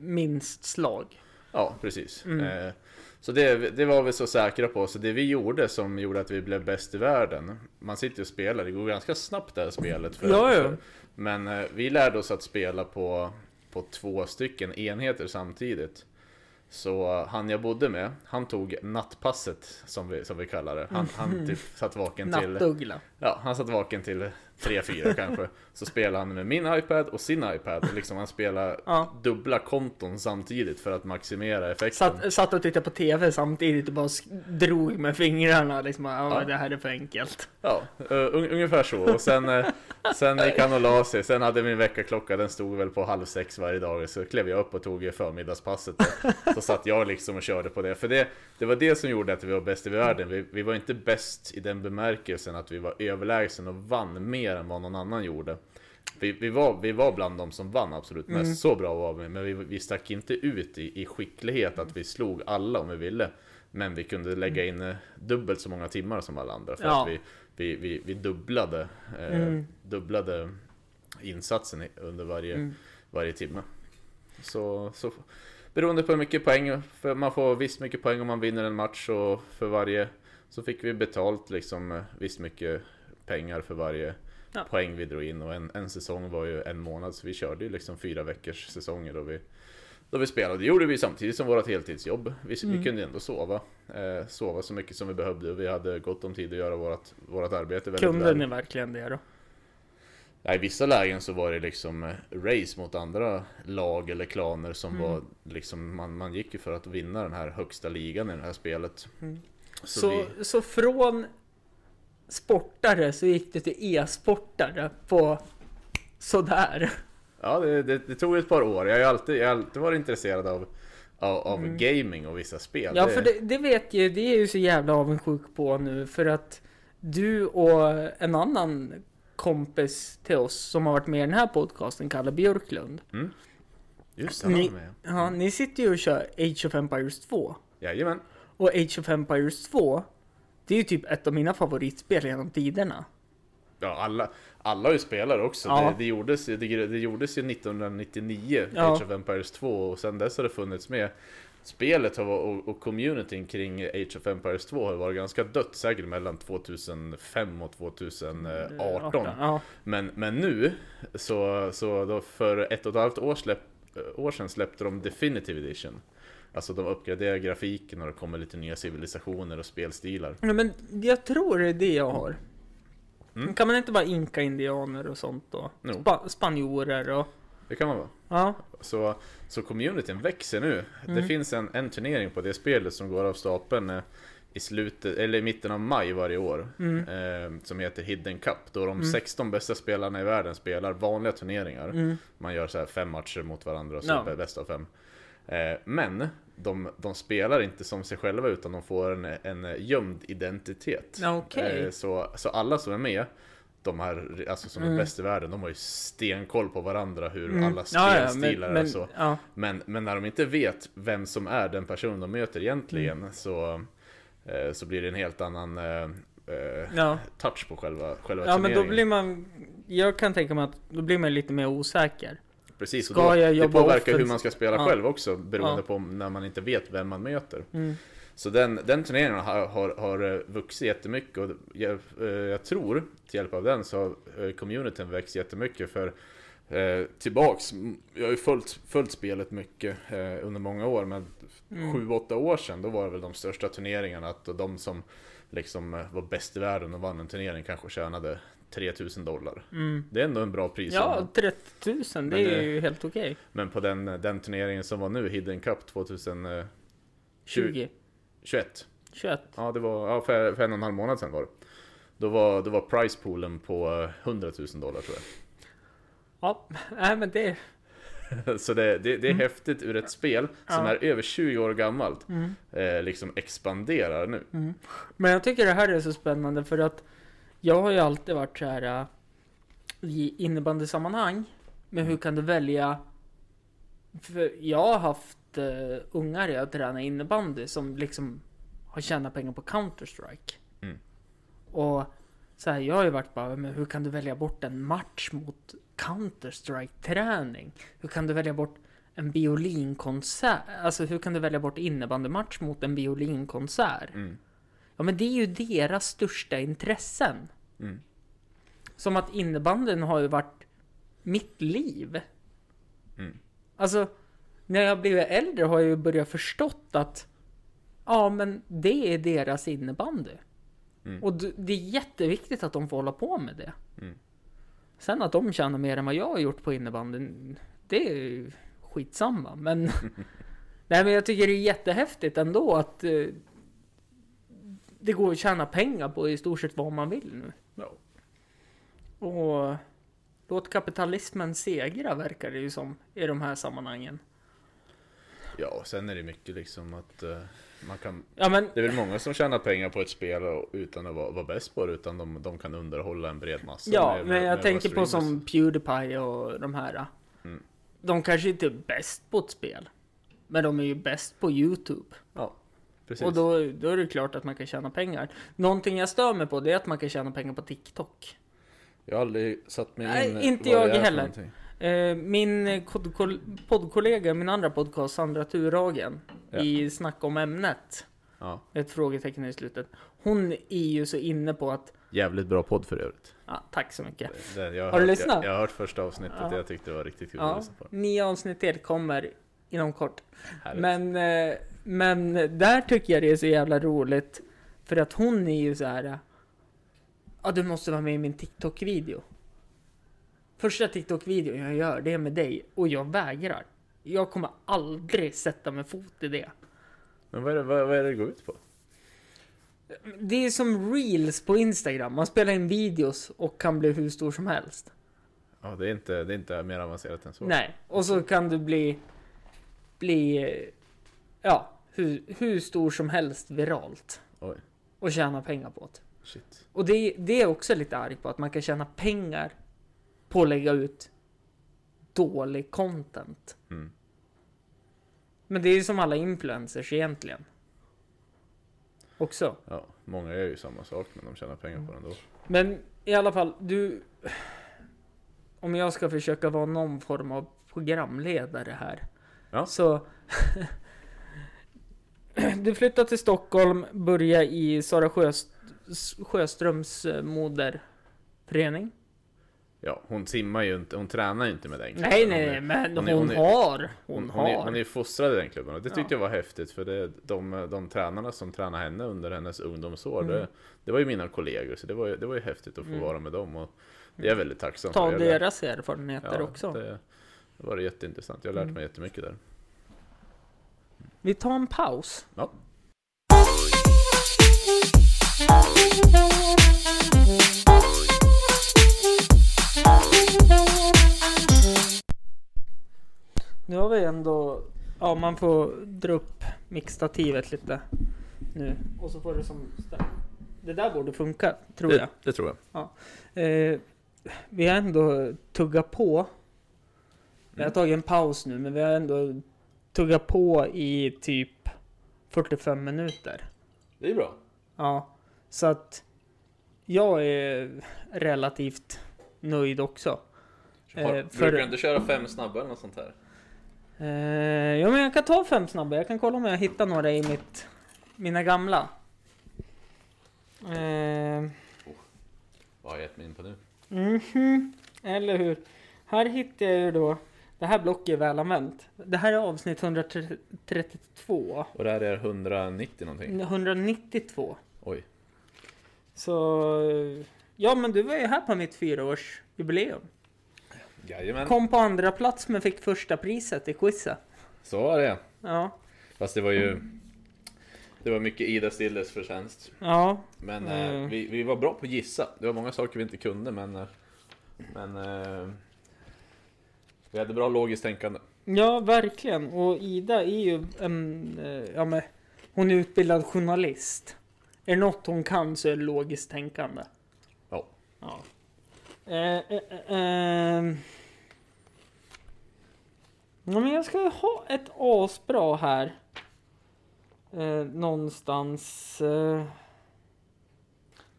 minst slag. Ja, precis. Mm. Eh, så det, det var vi så säkra på. Så det vi gjorde som gjorde att vi blev bäst i världen. Man sitter och spelar, det går ganska snabbt det här spelet. För, Ja, ja. men eh, vi lärde oss att spela på, på två stycken enheter samtidigt. Så han jag bodde med, han tog nattpasset som vi, som vi kallar det. Han, han [laughs] typ satt vaken till... Nattuggla. Ja, han satt vaken till 3-4 kanske. Så spelade han med min iPad och sin iPad. Liksom han spelade Ja. dubbla konton samtidigt för att maximera effekten. Satt, satt och tittade på TV samtidigt och bara drog med fingrarna liksom. Ja, det här är för enkelt. Ja, uh, un- ungefär så. Och sen, eh, sen gick han och la sig. Sen hade min väckarklocka, den stod väl på halv sex varje dag. Så klev jag upp och tog eh, förmiddagspasset. Då. Så satt jag liksom och körde på det. För det, det var det som gjorde att vi var bäst i världen. Vi, vi var inte bäst i den bemärkelsen att vi var överlägsen och vann mer än vad någon annan gjorde. Vi, vi, var, vi var bland de som vann absolut mest, Mm. så bra var vi. Men vi, vi stack inte ut i, i skicklighet att vi slog alla om vi ville. Men vi kunde lägga in eh, dubbelt så många timmar som alla andra. För Ja. att vi, vi, vi, vi dubblade, eh, Mm. dubblade insatsen under varje, Mm. varje timme. Så, så beroende på hur mycket poäng, för man får visst mycket poäng om man vinner en match och för varje så fick vi betalt liksom eh, visst mycket pengar för varje Ja. poäng vi drog in och en, en säsong var ju en månad så vi körde ju liksom fyra veckors säsonger då vi då vi spelade. Det gjorde vi samtidigt som vårt heltidsjobb. Vi, Mm. vi kunde ändå sova. Eh, sova så mycket som vi behövde och vi hade gott om tid att göra vårt, vårt arbete väldigt Kunde väl. ni verkligen det då? Ja, I vissa lägen så var det liksom eh, race mot andra lag eller klaner som Mm. var liksom, man, man gick ju för att vinna den här högsta ligan i det här spelet. Mm. Så, Så, vi, så från sportare så gick du till e-sportare på sådär. ja, det, det, det tog ett par år. Jag har alltid, jag har alltid varit intresserad av, av, av Mm. gaming och vissa spel. Ja, för det, det vet ju, det är ju så jävla avundsjuk på nu för att du och en annan kompis till oss som har varit med i den här podcasten, Kalle Björklund. Mm. Just det, han Ni- med. Ja, ni sitter ju och kör Age of Empires 2. Jajamän. Och Age of Empires 2, det är ju typ ett av mina favoritspel genom tiderna. Ja, alla, alla har ju spelat också. Ja. Det, det, gjordes, det, det gjordes ju 1999, Ja. Age of Empires 2, och sen dess har det funnits med. Spelet har, och, och communityn kring Age of Empires 2 har varit ganska dött, säkert mellan 2005 och 2018. Ja. Men, men nu, så, så då för ett och ett halvt år, släpp, år sedan släppte de Definitive Edition. Alltså de uppgraderar grafiken och det kommer lite nya civilisationer och spelstilar. ja, men jag tror det är det jag har. Mm. Kan man inte vara inka-indianer och sånt då? Spa- spanjorer och... Det kan man vara. Ja. Så, så communityn växer nu. Det Mm. finns en, en turnering på det spelet som går av stapeln eh, i slutet, eller i mitten av maj varje år. Mm. Eh, som heter Hidden Cup. Då de Mm. 16 bästa spelarna i världen spelar vanliga turneringar. Mm. Man gör så här fem matcher mot varandra och så det bäst av fem. Eh, men de, de spelar inte som sig själva utan de får en, en gömd identitet. Okej. Eh, så, så alla som är med, de här, alltså som är Mm. bäst i världen, de har ju stenkoll på varandra hur Mm. alla Ja, ja, spelstilar men, är. Så. Ja. Men, men när de inte vet vem som är den person de möter egentligen Mm. så, eh, så blir det en helt annan eh, eh, Ja. touch på själva, själva ja, men då blir man... Jag kan tänka mig att då blir man lite mer osäker. Precis, och Ska då, jag det påverkar hur offens- man ska spela Ja. själv också beroende Ja. på när man inte vet vem man möter. Så den, den turneringen har, har, har eh, vuxit jättemycket och jag, eh, jag tror till hjälp av den så har eh, communityn växt jättemycket för eh, tillbaks, jag har ju följt, följt spelet mycket eh, under många år men Mm. sju, åtta år sedan då var det väl de största turneringarna att de som liksom var bäst i världen och vann en turnering kanske tjänade 3000 dollar. Mm. Det är ändå en bra pris. Ja, 30 000, det Men är ju helt okej. Men på den, den turneringen som var nu, Hidden Cup 2021 20, 21. Ja, det var ja, för, för en och en halv månad sedan var det. Då var, då var pricepoolen på eh, 100 000 dollar tror Ja, nej men det... jag. [laughs] Så det, det, det är häftigt ur ett spel som Ja. är över 20 år gammalt. Mm. Eh, liksom expanderar nu. Mm. Men jag tycker det här är så spännande för att jag har ju alltid varit så här äh, i innebandysammanhang. Men hur kan du välja? För jag har haft uh, ungar jag tränar innebandy som liksom har tjänat pengar på Counter-Strike. Mm. Och så här, jag har ju varit bara, men hur kan du välja bort en match mot Counter-Strike träning? Hur kan du välja bort en violinkonsert? Alltså hur kan du välja bort innebandymatch mot en violinkonsert? Mm. Ja men det är ju deras största intressen. Mm. Som att innebandyn har ju varit mitt liv. Mm. Alltså, när jag blivit äldre har jag ju börjat förstått att ja, men det är deras innebandy. Mm. Och det är jätteviktigt att de får hålla på med det. Mm. Sen att de tjänar mer än vad jag har gjort på innebandyn, det är ju skitsamma. Men, [laughs] nej, men jag tycker det är jättehäftigt ändå att eh, det går att tjäna pengar på i stort sett vad man vill nu. Ja. Och låt kapitalismen segra verkar det ju som i de här sammanhangen. Ja, och sen är det mycket liksom att eh, man kan Ja men, Det är väl många som tjänar pengar på ett spel och, utan att vara, vara bäst på det, utan de, de kan underhålla en bred massa. ja, med- men jag med tänker på som Pewdiepie och de här. Mm. De kanske inte är bäst på ett spel. Men de är ju bäst på YouTube. Ja, precis. Och då, då är det klart att man kan tjäna pengar. Någonting jag stör mig på det är att man kan tjäna pengar på TikTok. Jag har aldrig satt mig Nej, in inte vad jag heller. Eh, min poddkollega, min andra podcast, Sandra Turhagen, Ja. i Snack om ämnet, Ja, ett frågetecken i slutet. Hon är ju så inne på att, jävligt bra podd för övrigt. ja, tack så mycket. Det, jag Har du hört, lyssnat? Jag, jag har hört första avsnittet Ja. jag tyckte det var riktigt kul att Ja, lyssna på. nio avsnitt till kommer inom kort. Härligt. Men, eh, men där tycker jag det är så jävla roligt. För att hon är ju så här. Ja, du måste vara med i min TikTok-video. Första TikTok-videon jag gör, det är med dig. Och jag vägrar. Jag kommer aldrig sätta mig fot i det. Men vad är, det, vad, vad är det det går ut på? Det är som reels på Instagram. Man spelar in videos och kan bli hur stor som helst. Ja, det är inte, det är inte mer avancerat än så. Nej, och så kan du bli... Bli... Ja, hur, hur stor som helst viralt. Oj, Och tjäna pengar på det. shit. Och det, det är också lite arg på, att man kan tjäna pengar på att lägga ut dålig content. Mm. Men det är ju som alla influencers egentligen. Också. Ja, många gör ju samma sak men de tjänar pengar på det ändå. Men i alla fall, du... Om jag ska försöka vara någon form av programledare här. Ja. Så... [laughs] du flyttar till Stockholm, börjar i Sara Sjöst Sjöströms eh, moderförening. Ja, hon simmar ju inte, hon tränar ju inte med den Hon nej, nej, men hon hon, är- hon är- har. Hon, Hon, har. hon, är, hon är fostrad i den klubben och det tyckte Ja. jag var häftigt för det, de, de tränarna som tränade henne under hennes ungdomsår, Mm. det, det var ju mina kollegor så det var ju, det var ju häftigt att få Mm. vara med dem och det är jag väldigt tacksam Ta för. Lär- deras erfarenheter ja, också. Det, det var jätteintressant, jag har lärt Mm. mig jättemycket där. Vi tar en paus. Ja. Nu har vi ändå... Ja, man får dra upp mixstativet lite nu. Och så får det som... Det där borde funka, tror jag. Det, det tror jag. Eh, vi har ändå tuggat på. Vi har Mm. tagit en paus nu, men vi har ändå tuggat på i typ 45 minuter. Det är bra. Ja, så att jag är relativt nöjd också. Eh, Har, för- Brukar du inte köra fem snabba eller något sånt här? Eh, ja, men jag kan ta fem snabba. Jag kan kolla om jag hittar några i mitt, mina gamla. Eh, Vad har jag gett mig in på nu? mhm, eller hur? Här hittar jag ju då, det här blocket är väl använt. Det här är avsnitt 132. Och det här är 190 någonting? 192. Oj. Så, eh, ja men du var ju här på mitt fyraårsjubileum. Jajamän. Kom på andra plats men fick första priset i quizet. Så var det. Ja, Fast det var ju... Det var mycket Ida Stilles förtjänst. ja, Men Mm. eh, vi, vi var bra på att gissa. Det var många saker vi inte kunde men... eh, Men... Eh, vi hade bra logiskt tänkande. Ja, verkligen. Och Ida är ju en, eh, ja men, hon är utbildad journalist. Är det något hon kan så är det logiskt tänkande. Ja. Eh, eh, eh, ehm. ja, men jag ska ha ett asbra här. Eh, någonstans. Eh.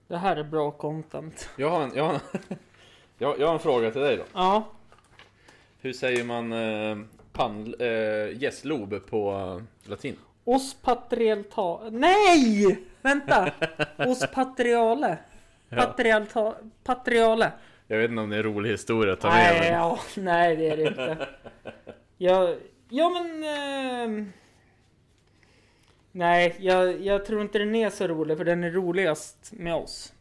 Det här är bra content. Jag har en, jag har en, [laughs] jag, jag har en fråga till dig då. Ja, Hur säger man eh, pan, eh, gästlob på latin? Os patrialta... Nej! Vänta! [laughs] Os patriale. Patriale. Jag vet inte om det är en rolig historia att ta med Nej, ja, nej, det är det inte. Jag, Ja men... ehm, nej, jag, jag tror inte den är så rolig för den är roligast med oss.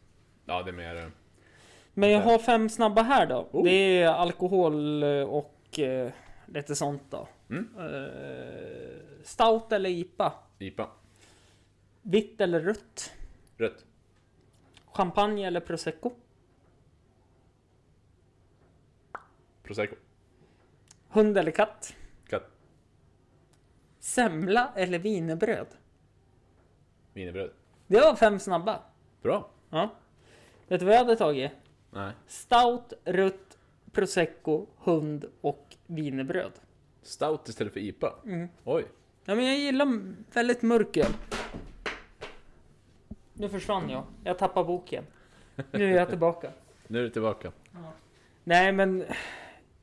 Ja, det är mer... eh, Men jag har fem snabba här då. Oh. Det är alkohol eh, och eh, lite sånt då. Mm. Eh, stout eller IPA? IPA. Vitt eller rött? Rött. Champagne eller prosecco? Prosecco. Hund eller katt? Katt. Semla eller wienerbröd? Wienerbröd. Det var fem snabba. Bra. Ja. Vet du vad jag hade tagit? Nej. Stout, rött, prosecco, hund och wienerbröd. Stout istället för IPA. Mm. Oj. Ja men jag gillar väldigt mörk öl. Nu försvann jag. Jag tappade boken. Nu är jag tillbaka. [laughs] Nu är du tillbaka. Nej men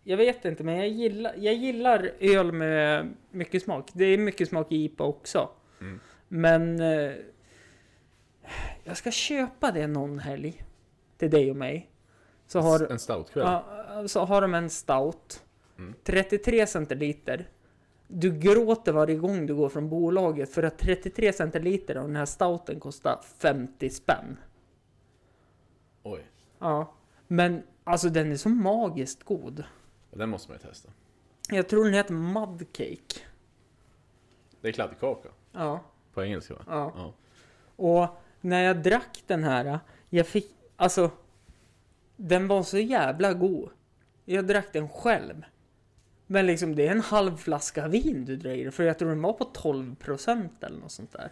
jag vet inte men jag gillar, jag gillar öl med mycket smak. Det är mycket smak i IPA också. Mm. Men eh, jag ska köpa det någon helg. Till dig och mig. Så har, En stoutkväll. ja, så har de en stout. Mm. 33 centiliter. Du gråter varje gång du går från bolaget för att 33 centiliter av den här stouten kostar 50 spänn. Oj. Ja. Men alltså den är så magiskt god. Den måste man ju testa. Jag tror den heter Mudcake. Det är kladdkaka. Ja. På engelska va? ja. Ja. Och när jag drack den här, jag fick, alltså, den var så jävla god. Jag drack den själv. Men liksom det är en halv flaska vin du drar i dig, för jag tror den var på 12% eller något sånt där.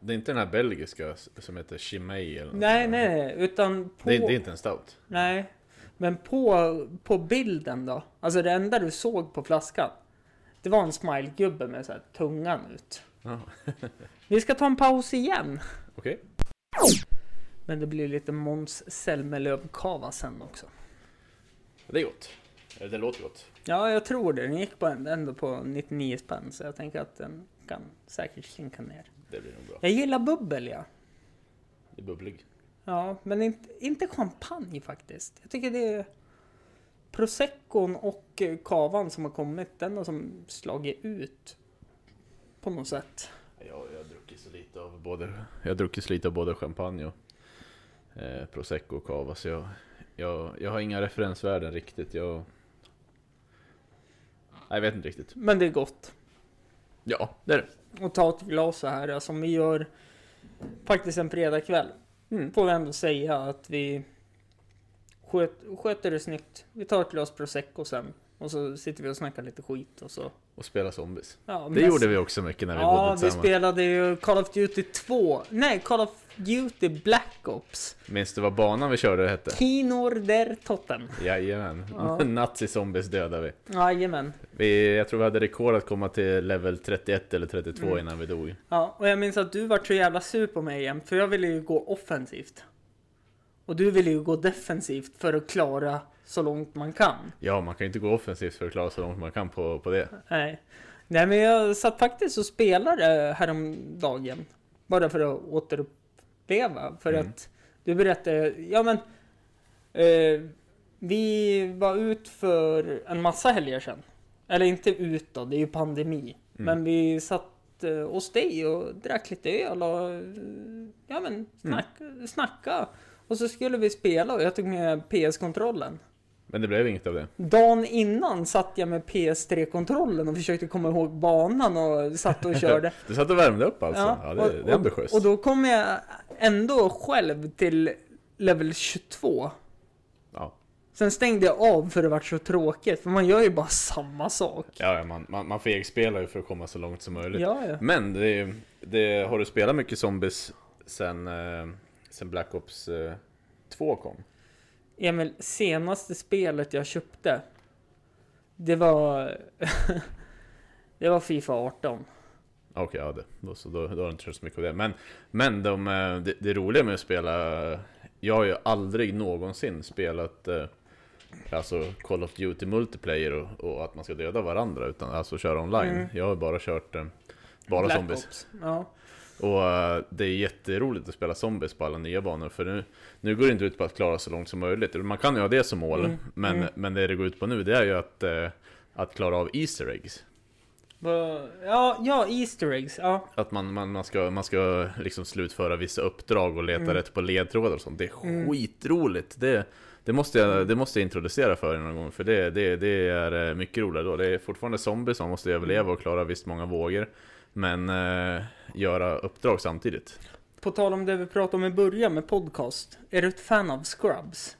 Det är inte den här belgiska som heter Chimay eller något Nej, där. nej, utan på... Det, är- det är inte en stout. Nej. Men på, på bilden då, alltså det enda du såg på flaskan, det var en smilegubbe med så här tungan ut. Ja. [laughs] Vi ska ta en paus igen. Okej. Men det blir lite Måns Zelmerlöw-kava sen också. Det är gott. Det låter gott. Ja, jag tror det. Den gick på ändå på 99 spänn, så jag tänker att den kan säkert slinka ner. Det blir nog bra. Jag gillar bubbel, ja. Det är bubblig. Ja, men inte, inte champagne faktiskt. Jag tycker det är proseccon och eh, kavan som har kommit, den har som slagit ut på något sätt. Ja, jag har druckit så lite av både, jag druckit så lite av både champagne och eh, prosecco och cava så jag, jag, jag har inga referensvärden riktigt. Jag, jag vet inte riktigt. Men det är gott. Ja, det är det. Och ta ett glas så här som vi gör faktiskt en fredagkväll. Mm. Får vi ändå säga att vi sköt, sköter det snyggt. Vi tar ett glas prosecco sen. Och så sitter vi och snackar lite skit och så. Och spela zombies. Ja, Det gjorde vi också mycket när vi Ja, bodde vi tillsammans. spelade ju Call of Duty 2. Nej, Call of Duty Black Ops. Minns du vad banan vi körde hette? Kinor der Totten. Jajamän. Ja. [laughs] Nazi-zombies dödade vi. Jajamän. vi. Jag tror vi hade rekord att komma till level 31 eller 32 Mm. innan vi dog. Ja, och jag minns att du var så jävla sur på mig igen, för jag ville ju gå offensivt. Och du ville ju gå defensivt för att klara så långt man kan. Ja, man kan ju inte gå offensivt för att klara så långt man kan på, på det. Nej. Nej, men jag satt faktiskt och spelade häromdagen. Bara för att återuppleva. För Mm. att du berättade, ja men. Eh, vi var ut för en massa helger sedan. Eller inte ut då, det är ju pandemi. Men vi satt eh, hos dig och drack lite öl och ja men snack, snacka. Och så skulle vi spela och jag tog med PS-kontrollen. Men det blev inget av det. Dagen innan satt jag med PS3-kontrollen och försökte komma ihåg banan och satt och körde. [laughs] Du satt och värmde upp alltså? Ja, det, och, det är ambitiöst. Och, då kom jag ändå själv till level 22. Ja, Sen stängde jag av för det var så tråkigt, för man gör ju bara samma sak. ja ja, man, man, man fegspelar ju för att komma så långt som möjligt. Ja, ja. Men det, det, har du spelat mycket zombies sen, eh, sen Black Ops eh, 2 kom? Emil, senaste spelet jag köpte, det var... [laughs] det var Fifa 18. Okej, ja det, då, så då, då har du inte så mycket av det. Men, men de, eh, det, det roliga med att spela, jag har ju aldrig någonsin spelat eh, Alltså Call of Duty multiplayer och, och att man ska döda varandra utan alltså köra online. Mm. Jag har bara kört eh, bara Black zombies. Ops. Ja. Och eh, det är jätteroligt att spela zombies på alla nya banor för nu, nu går det inte ut på att klara så långt som möjligt. Man kan ju ha det som mål, Mm, men, mm. men det det går ut på nu det är ju att, eh, att klara av Easter eggs. Ja, ja, Easter eggs. Ja. Att man, man, man, ska, man ska liksom slutföra vissa uppdrag och leta Mm. rätt på ledtrådar och sånt. Det är Mm. skitroligt! Det, det, måste jag, det måste jag introducera för er någon gång, för det, det, det är eh, mycket roligare då. Det är fortfarande zombies, man måste överleva och klara visst många vågor. Men eh, göra uppdrag samtidigt. På tal om det vi pratade om i början med podcast. Är du ett fan av Scrubs?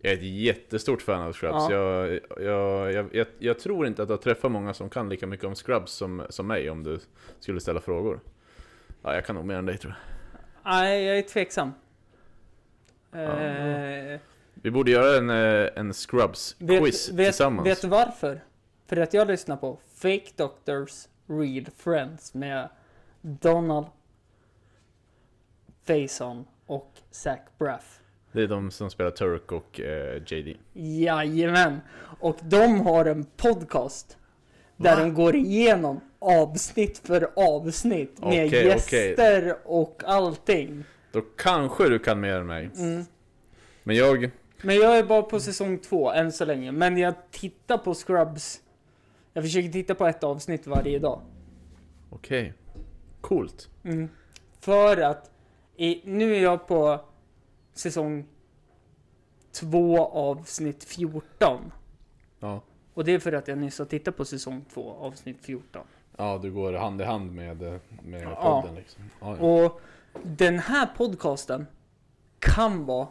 Jag är ett jättestort fan av Scrubs. Ja. Jag, jag, jag, jag, jag tror inte att jag träffar många som kan lika mycket om Scrubs som, som mig om du skulle ställa frågor. Ja, jag kan nog mer än dig tror jag. Nej, jag är tveksam. Eh, Vi borde göra en, eh, en Scrubs-quiz tillsammans. vet du varför? För att jag lyssnar på Fake Doctors Real Friends med Donald Faison och Zach Braff. Det är de som spelar Turk och eh, JD. Jajamän! Och de har en podcast där Va? de går igenom avsnitt för avsnitt med gäster och allting. Då kanske du kan mer än mig. Mm. Men jag... Men jag är bara på säsong två än så länge. Men jag tittar på Scrubs. Jag försöker titta på ett avsnitt varje dag. Okej. Coolt. Mm. För att i, nu är jag på säsong två avsnitt 14. Ja. Och det är för att jag nyss har tittat på säsong två avsnitt 14. Ja, du går hand i hand med, med Ja. podden liksom. Ja, ja. Och den här podcasten kan vara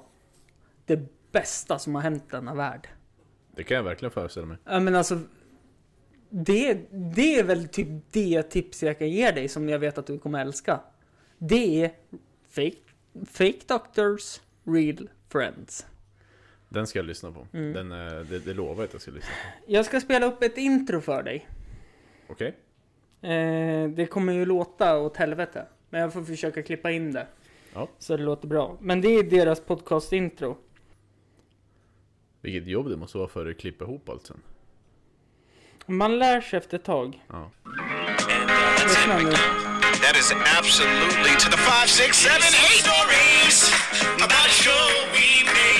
det bästa som har hänt denna värld. Det kan jag verkligen föreställa mig. Ja men alltså det, det är väl typ det tips jag kan ge dig som jag vet att du kommer älska. Det är Fake, fake Doctors Real Friends. Den ska jag lyssna på. Mm. Den, eh, det, det lovar jag att jag ska lyssna på. Jag ska spela upp ett intro för dig. Okej? Eh, det kommer ju låta åt helvete. Men jag får försöka klippa in det. Ja. Så det låter bra. Men det är deras podcast-intro. Vilket jobb det måste vara för att klippa ihop allt sen. Man lär sig efter ett tag. Ja. Lyssna nu. That is absolutely to the five, six, seven, eight stories about a show we made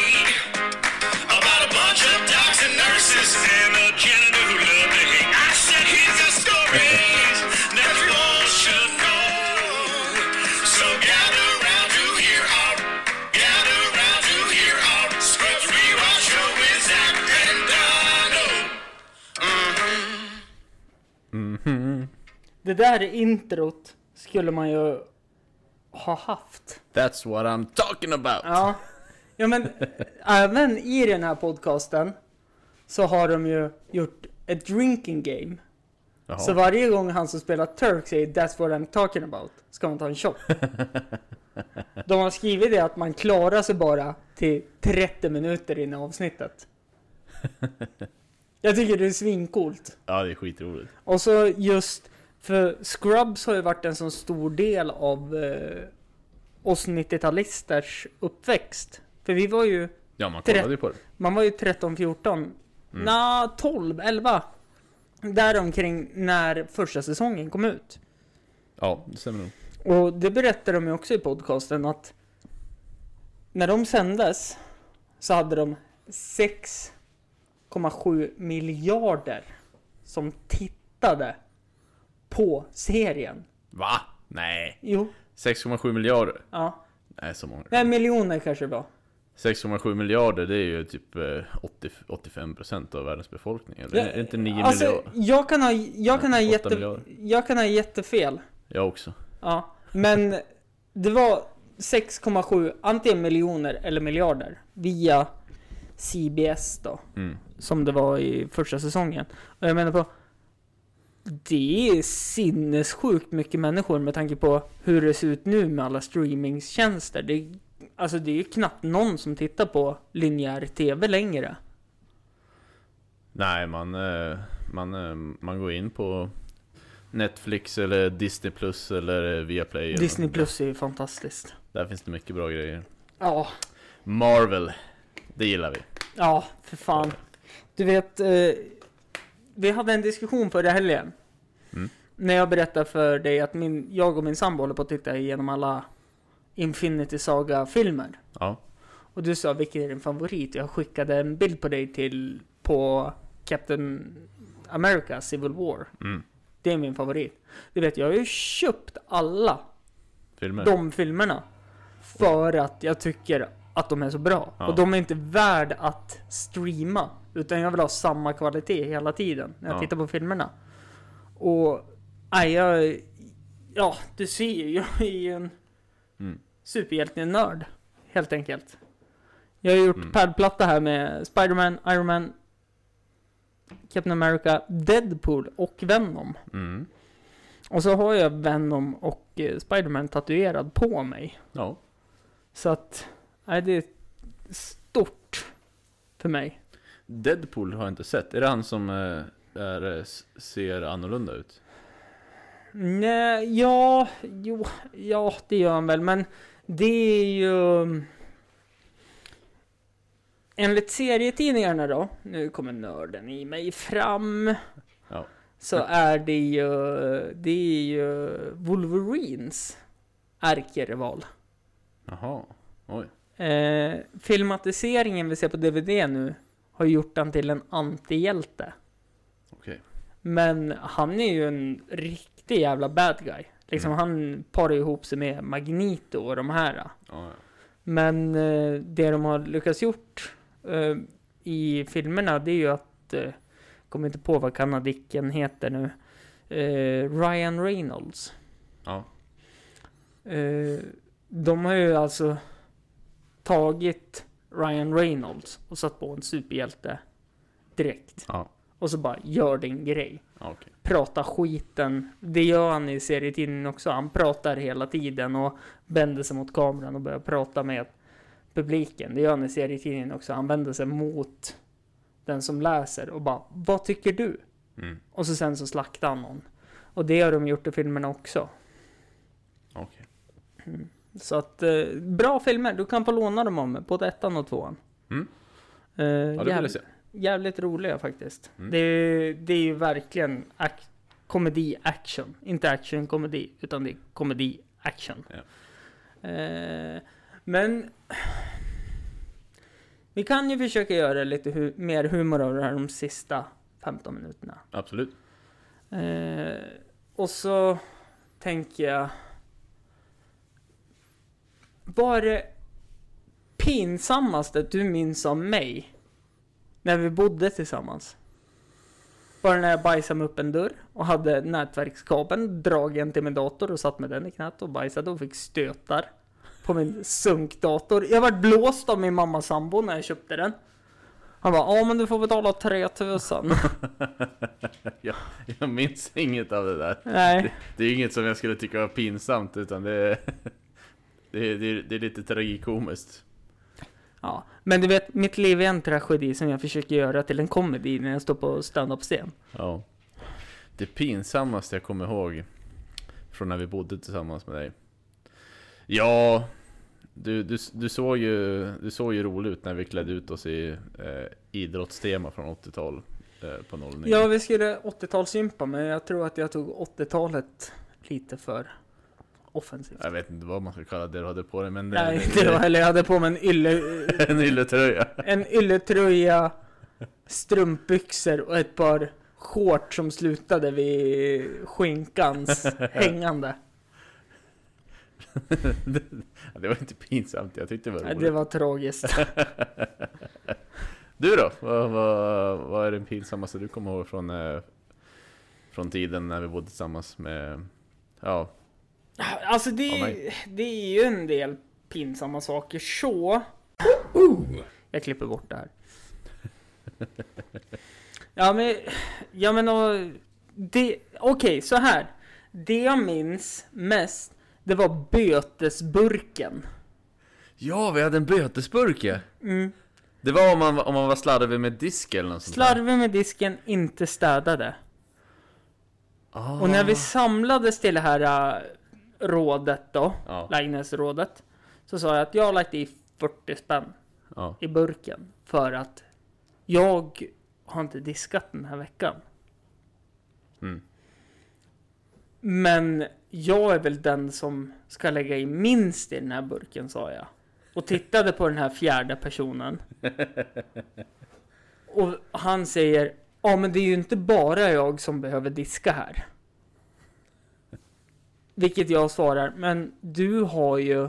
Det där introt skulle man ju ha haft. That's what I'm talking about! Ja. Ja men även i den här podcasten så har de ju gjort ett drinking game. Jaha. Så varje gång han som spelar Turk säger That's what I'm talking about ska man ta en shot. [laughs] De har skrivit det att man klarar sig bara till 30 minuter in i avsnittet. [laughs] Jag tycker det är svincoolt. Ja, det är skitroligt. Och så just, för Scrubs har ju varit en så stor del av eh, oss 90-talisters uppväxt. För vi var ju, Ja, man kollade ju på det. man var ju 13, 14, Mm. na 12, 11. Däromkring när första säsongen kom ut. Ja, det stämmer nog. Och det berättar de ju också i podcasten att när de sändes så hade de 6,7 miljarder som tittade på serien. Va? Nej. Jo, 6,7 miljarder? ja. Nej, så många. Nej, miljoner kanske det var. 6,7 miljarder, det är ju typ eh, 80, 85% av världens befolkning. Eller är det inte 9 alltså, miljarder? jag kan ha, jag kan ha, jätte, miljarder. jag kan ha jättefel. Jag också. Ja, men det var 6,7 antingen miljoner eller miljarder via CBS då. Mm. Som det var i första säsongen. Och jag menar på det är sinnessjukt mycket människor med tanke på hur det ser ut nu med alla streamingtjänster. Det, alltså det är ju knappt någon som tittar på linjär TV längre. Nej, man, eh, man, eh, man går in på Netflix eller Disney Plus eller Viaplay. Disney. Plus är ju fantastiskt. Där finns det mycket bra grejer. Ja, Marvel, det gillar vi. ja, för fan. Du vet, eh, vi hade en diskussion förra helgen. Mm. När jag berättade för dig att min, jag och min sambo håller på att titta igenom alla Infinity Saga-filmer. Ja, Och du sa vilken är din favorit? Jag skickade en bild på dig till på Captain America Civil War. mm. Det är min favorit. Du vet, jag har ju köpt alla Filmer? de filmerna. För att jag tycker att de är så bra. Ja. Och de är inte värd att streama. Utan jag vill ha samma kvalitet hela tiden när jag Ja. tittar på filmerna. Och, nej jag, ja du ser ju, [laughs] jag är ju en Mm. superhjältenörd. Helt enkelt. Jag har gjort Mm. pärlplatta här med Spiderman, Iron Man, Captain America, Deadpool och Venom. Mm. Och så har jag Venom och eh, Spiderman tatuerad på mig. Ja. Så att, nej det är stort för mig. Deadpool har jag inte sett. Är det han som eh, är, eh, ser annorlunda ut? Nej, ja, jo, ja det gör han väl, men det är ju... Enligt serietidningarna då, nu kommer nörden i mig fram. Ja. Så är det ju, det är ju Wolverines ärkerival. Jaha. Oj. Eh, filmatiseringen vi ser på DVD nu har gjort han till en antihjälte. Okej. Men han är ju en riktig jävla bad guy. Liksom Mm. han parar ihop sig med Magneto och de här. Ja, ja. Men eh, det de har lyckats gjort eh, i filmerna det är ju att, eh, kommer inte på vad kanadicken heter nu, eh, Ryan Reynolds. ja. Eh, de har ju alltså tagit Ryan Reynolds och satt på en superhjälte direkt. Ja. Och så bara gör din grej. okej. Prata skiten. Det gör han i serietidningen också. Han pratar hela tiden och vänder sig mot kameran och börjar prata med publiken. Det gör han i serietidningen också. Han vänder sig mot den som läser och bara Vad tycker du? Mm. Och så sen så slaktar han någon. Och det har de gjort i filmerna också. Okej. Så att, eh, bra filmer. Du kan få låna dem om både ettan och tvåan. Mm. Eh, Ja, det vill jäv- jag se. Jävligt roliga faktiskt. Mm. Det, är, det är ju verkligen ac- komedi-action. Inte action-komedi, utan det är komedi-action. Eh, men... Vi kan ju försöka göra lite hu- mer humor av det här de sista 15 minuterna. Absolut. Eh, och så tänker jag... Vad är det pinsammaste du minns om mig? När vi bodde tillsammans? Var det när jag bajsade med upp en dörr och hade nätverkskabeln dragen till min dator och satt med den i knät och bajsade och fick stötar på min sunkdator. Jag vart blåst av min mammas sambo när jag köpte den. Han bara, ja men du får betala 3000. [laughs] jag, jag minns inget av det där. Nej. Det är inget som jag skulle tycka var pinsamt utan det det är, det är, det är lite tragikomiskt. Ja, men du vet, mitt liv är en tragedi som jag försöker göra till en komedi när jag står på stand-up-scen. Ja. Det pinsammaste jag kommer ihåg från när vi bodde tillsammans med dig. Ja, du, du, du, såg, ju, du såg ju rolig ut när vi klädde ut oss i eh, idrottstema från 80-tal eh, på 09. Ja, vi skulle 80-talsgympa, men jag tror att jag tog 80-talet lite för offensivt. Jag vet inte vad man ska kalla det du hade på dig men Nej, det var heller. Jag hade på mig en, ylle, [laughs] en ylletröja. en ylletröja, strumpbyxor och ett par shorts som slutade vid skinkans [laughs] hängande. Det var inte pinsamt, jag tyckte det var Nej, roligt. det var tragiskt. [laughs] Du då? Vad, vad, vad är det pinsammaste du kommer ihåg från, eh, från tiden när vi bodde tillsammans med... Ja, Alltså det, mig. det är ju en del pinsamma saker så. Jag klipper bort det här. [laughs] Ja men, ja men och, det, okej så här. Det jag minns mest, det var bötesburken. ja vi hade en bötesburk ja. Mm. Det var om man, om man var slarvig med disk eller något. Slarvig med disken, inte städade. Ah. Och när vi samlades till det här äh, rådet då, Ja. lägenhetsrådet, så sa jag att jag har lagt i 40 spänn Ja. i burken för att jag har inte diskat den här veckan. Mm. Men jag är väl den som ska lägga i minst i den här burken, sa jag. Och tittade på den här fjärde personen. [laughs] Och han säger, ja men det är ju inte bara jag som behöver diska här. Vilket jag svarar, men du har ju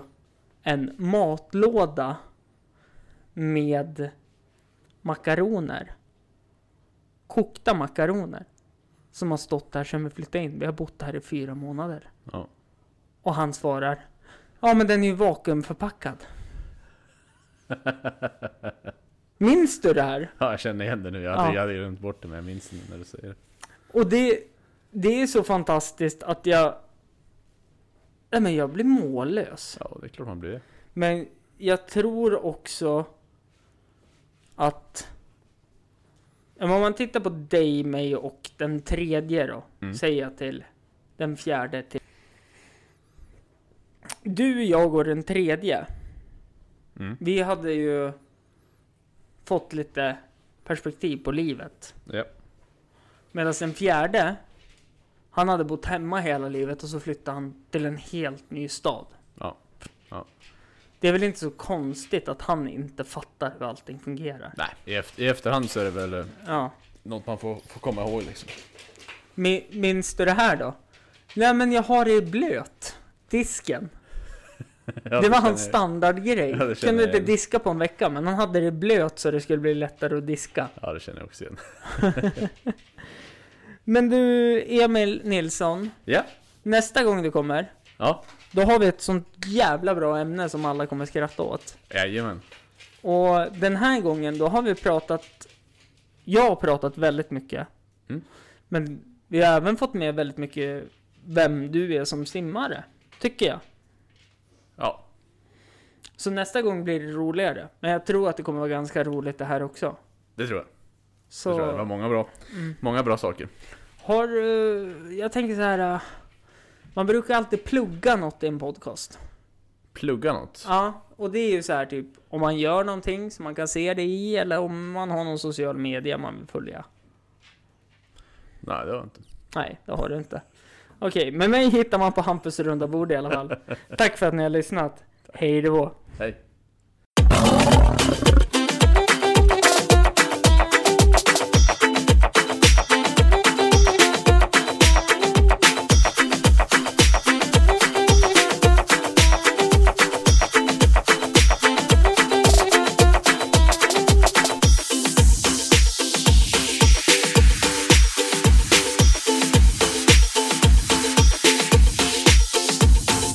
en matlåda med makaroner. Kokta makaroner. Som har stått där sedan vi flyttade in. Vi har bott här i fyra månader. Ja. Och han svarar, ja men den är ju vakuumförpackad. [laughs] Minns du det här? Ja, jag känner igen det nu. Jag hade, Ja. jag hade glömt bort det, men jag minns det när du säger det. Och det, det är så fantastiskt att jag... Nej men jag blir mållös. Ja, det är klart man blir. Men jag tror också att... Om man tittar på dig, mig och den tredje då. Mm. Säger jag till den fjärde till... Du, jag och den tredje. Mm. Vi hade ju fått lite perspektiv på livet. Ja. Medan den fjärde, han hade bott hemma hela livet och så flyttade han till en helt ny stad. Ja. Ja. Det är väl inte så konstigt att han inte fattar hur allting fungerar. Nej, i, efter, i efterhand så är det väl eh, Ja. något man får, får komma ihåg liksom. Mi- Minns du det här då? Nej men jag har det i blöt. Disken. [laughs] Ja, det var hans standardgrej. Ja, Kunde jag inte diska på en vecka men han hade det blöt så det skulle bli lättare att diska. Ja, det känner jag också igen. [laughs] Men du Emil Nilsson. Ja. Nästa gång du kommer. Ja. Då har vi ett sånt jävla bra ämne som alla kommer skratta åt. Jajamän. Och den här gången då har vi pratat Jag har pratat väldigt mycket Mm. Men vi har även fått med väldigt mycket Vem du är som simmare Tycker jag Ja. Så nästa gång blir det roligare Men jag tror att det kommer vara ganska roligt det här också Det tror jag. Så Det tror jag. Det var många bra, Mm. många bra saker. har eh, Jag tänker så här. eh, Man brukar alltid plugga något i en podcast Plugga något. Ja, och det är ju så här typ Om man gör någonting som man kan se det i Eller om man har någon social media man vill följa Nej, det var inte. Nej, det har du inte. Okej, men mig hittar man på Hampus runda bord i alla fall. [laughs] Tack för att ni har lyssnat. Hej då. Hej.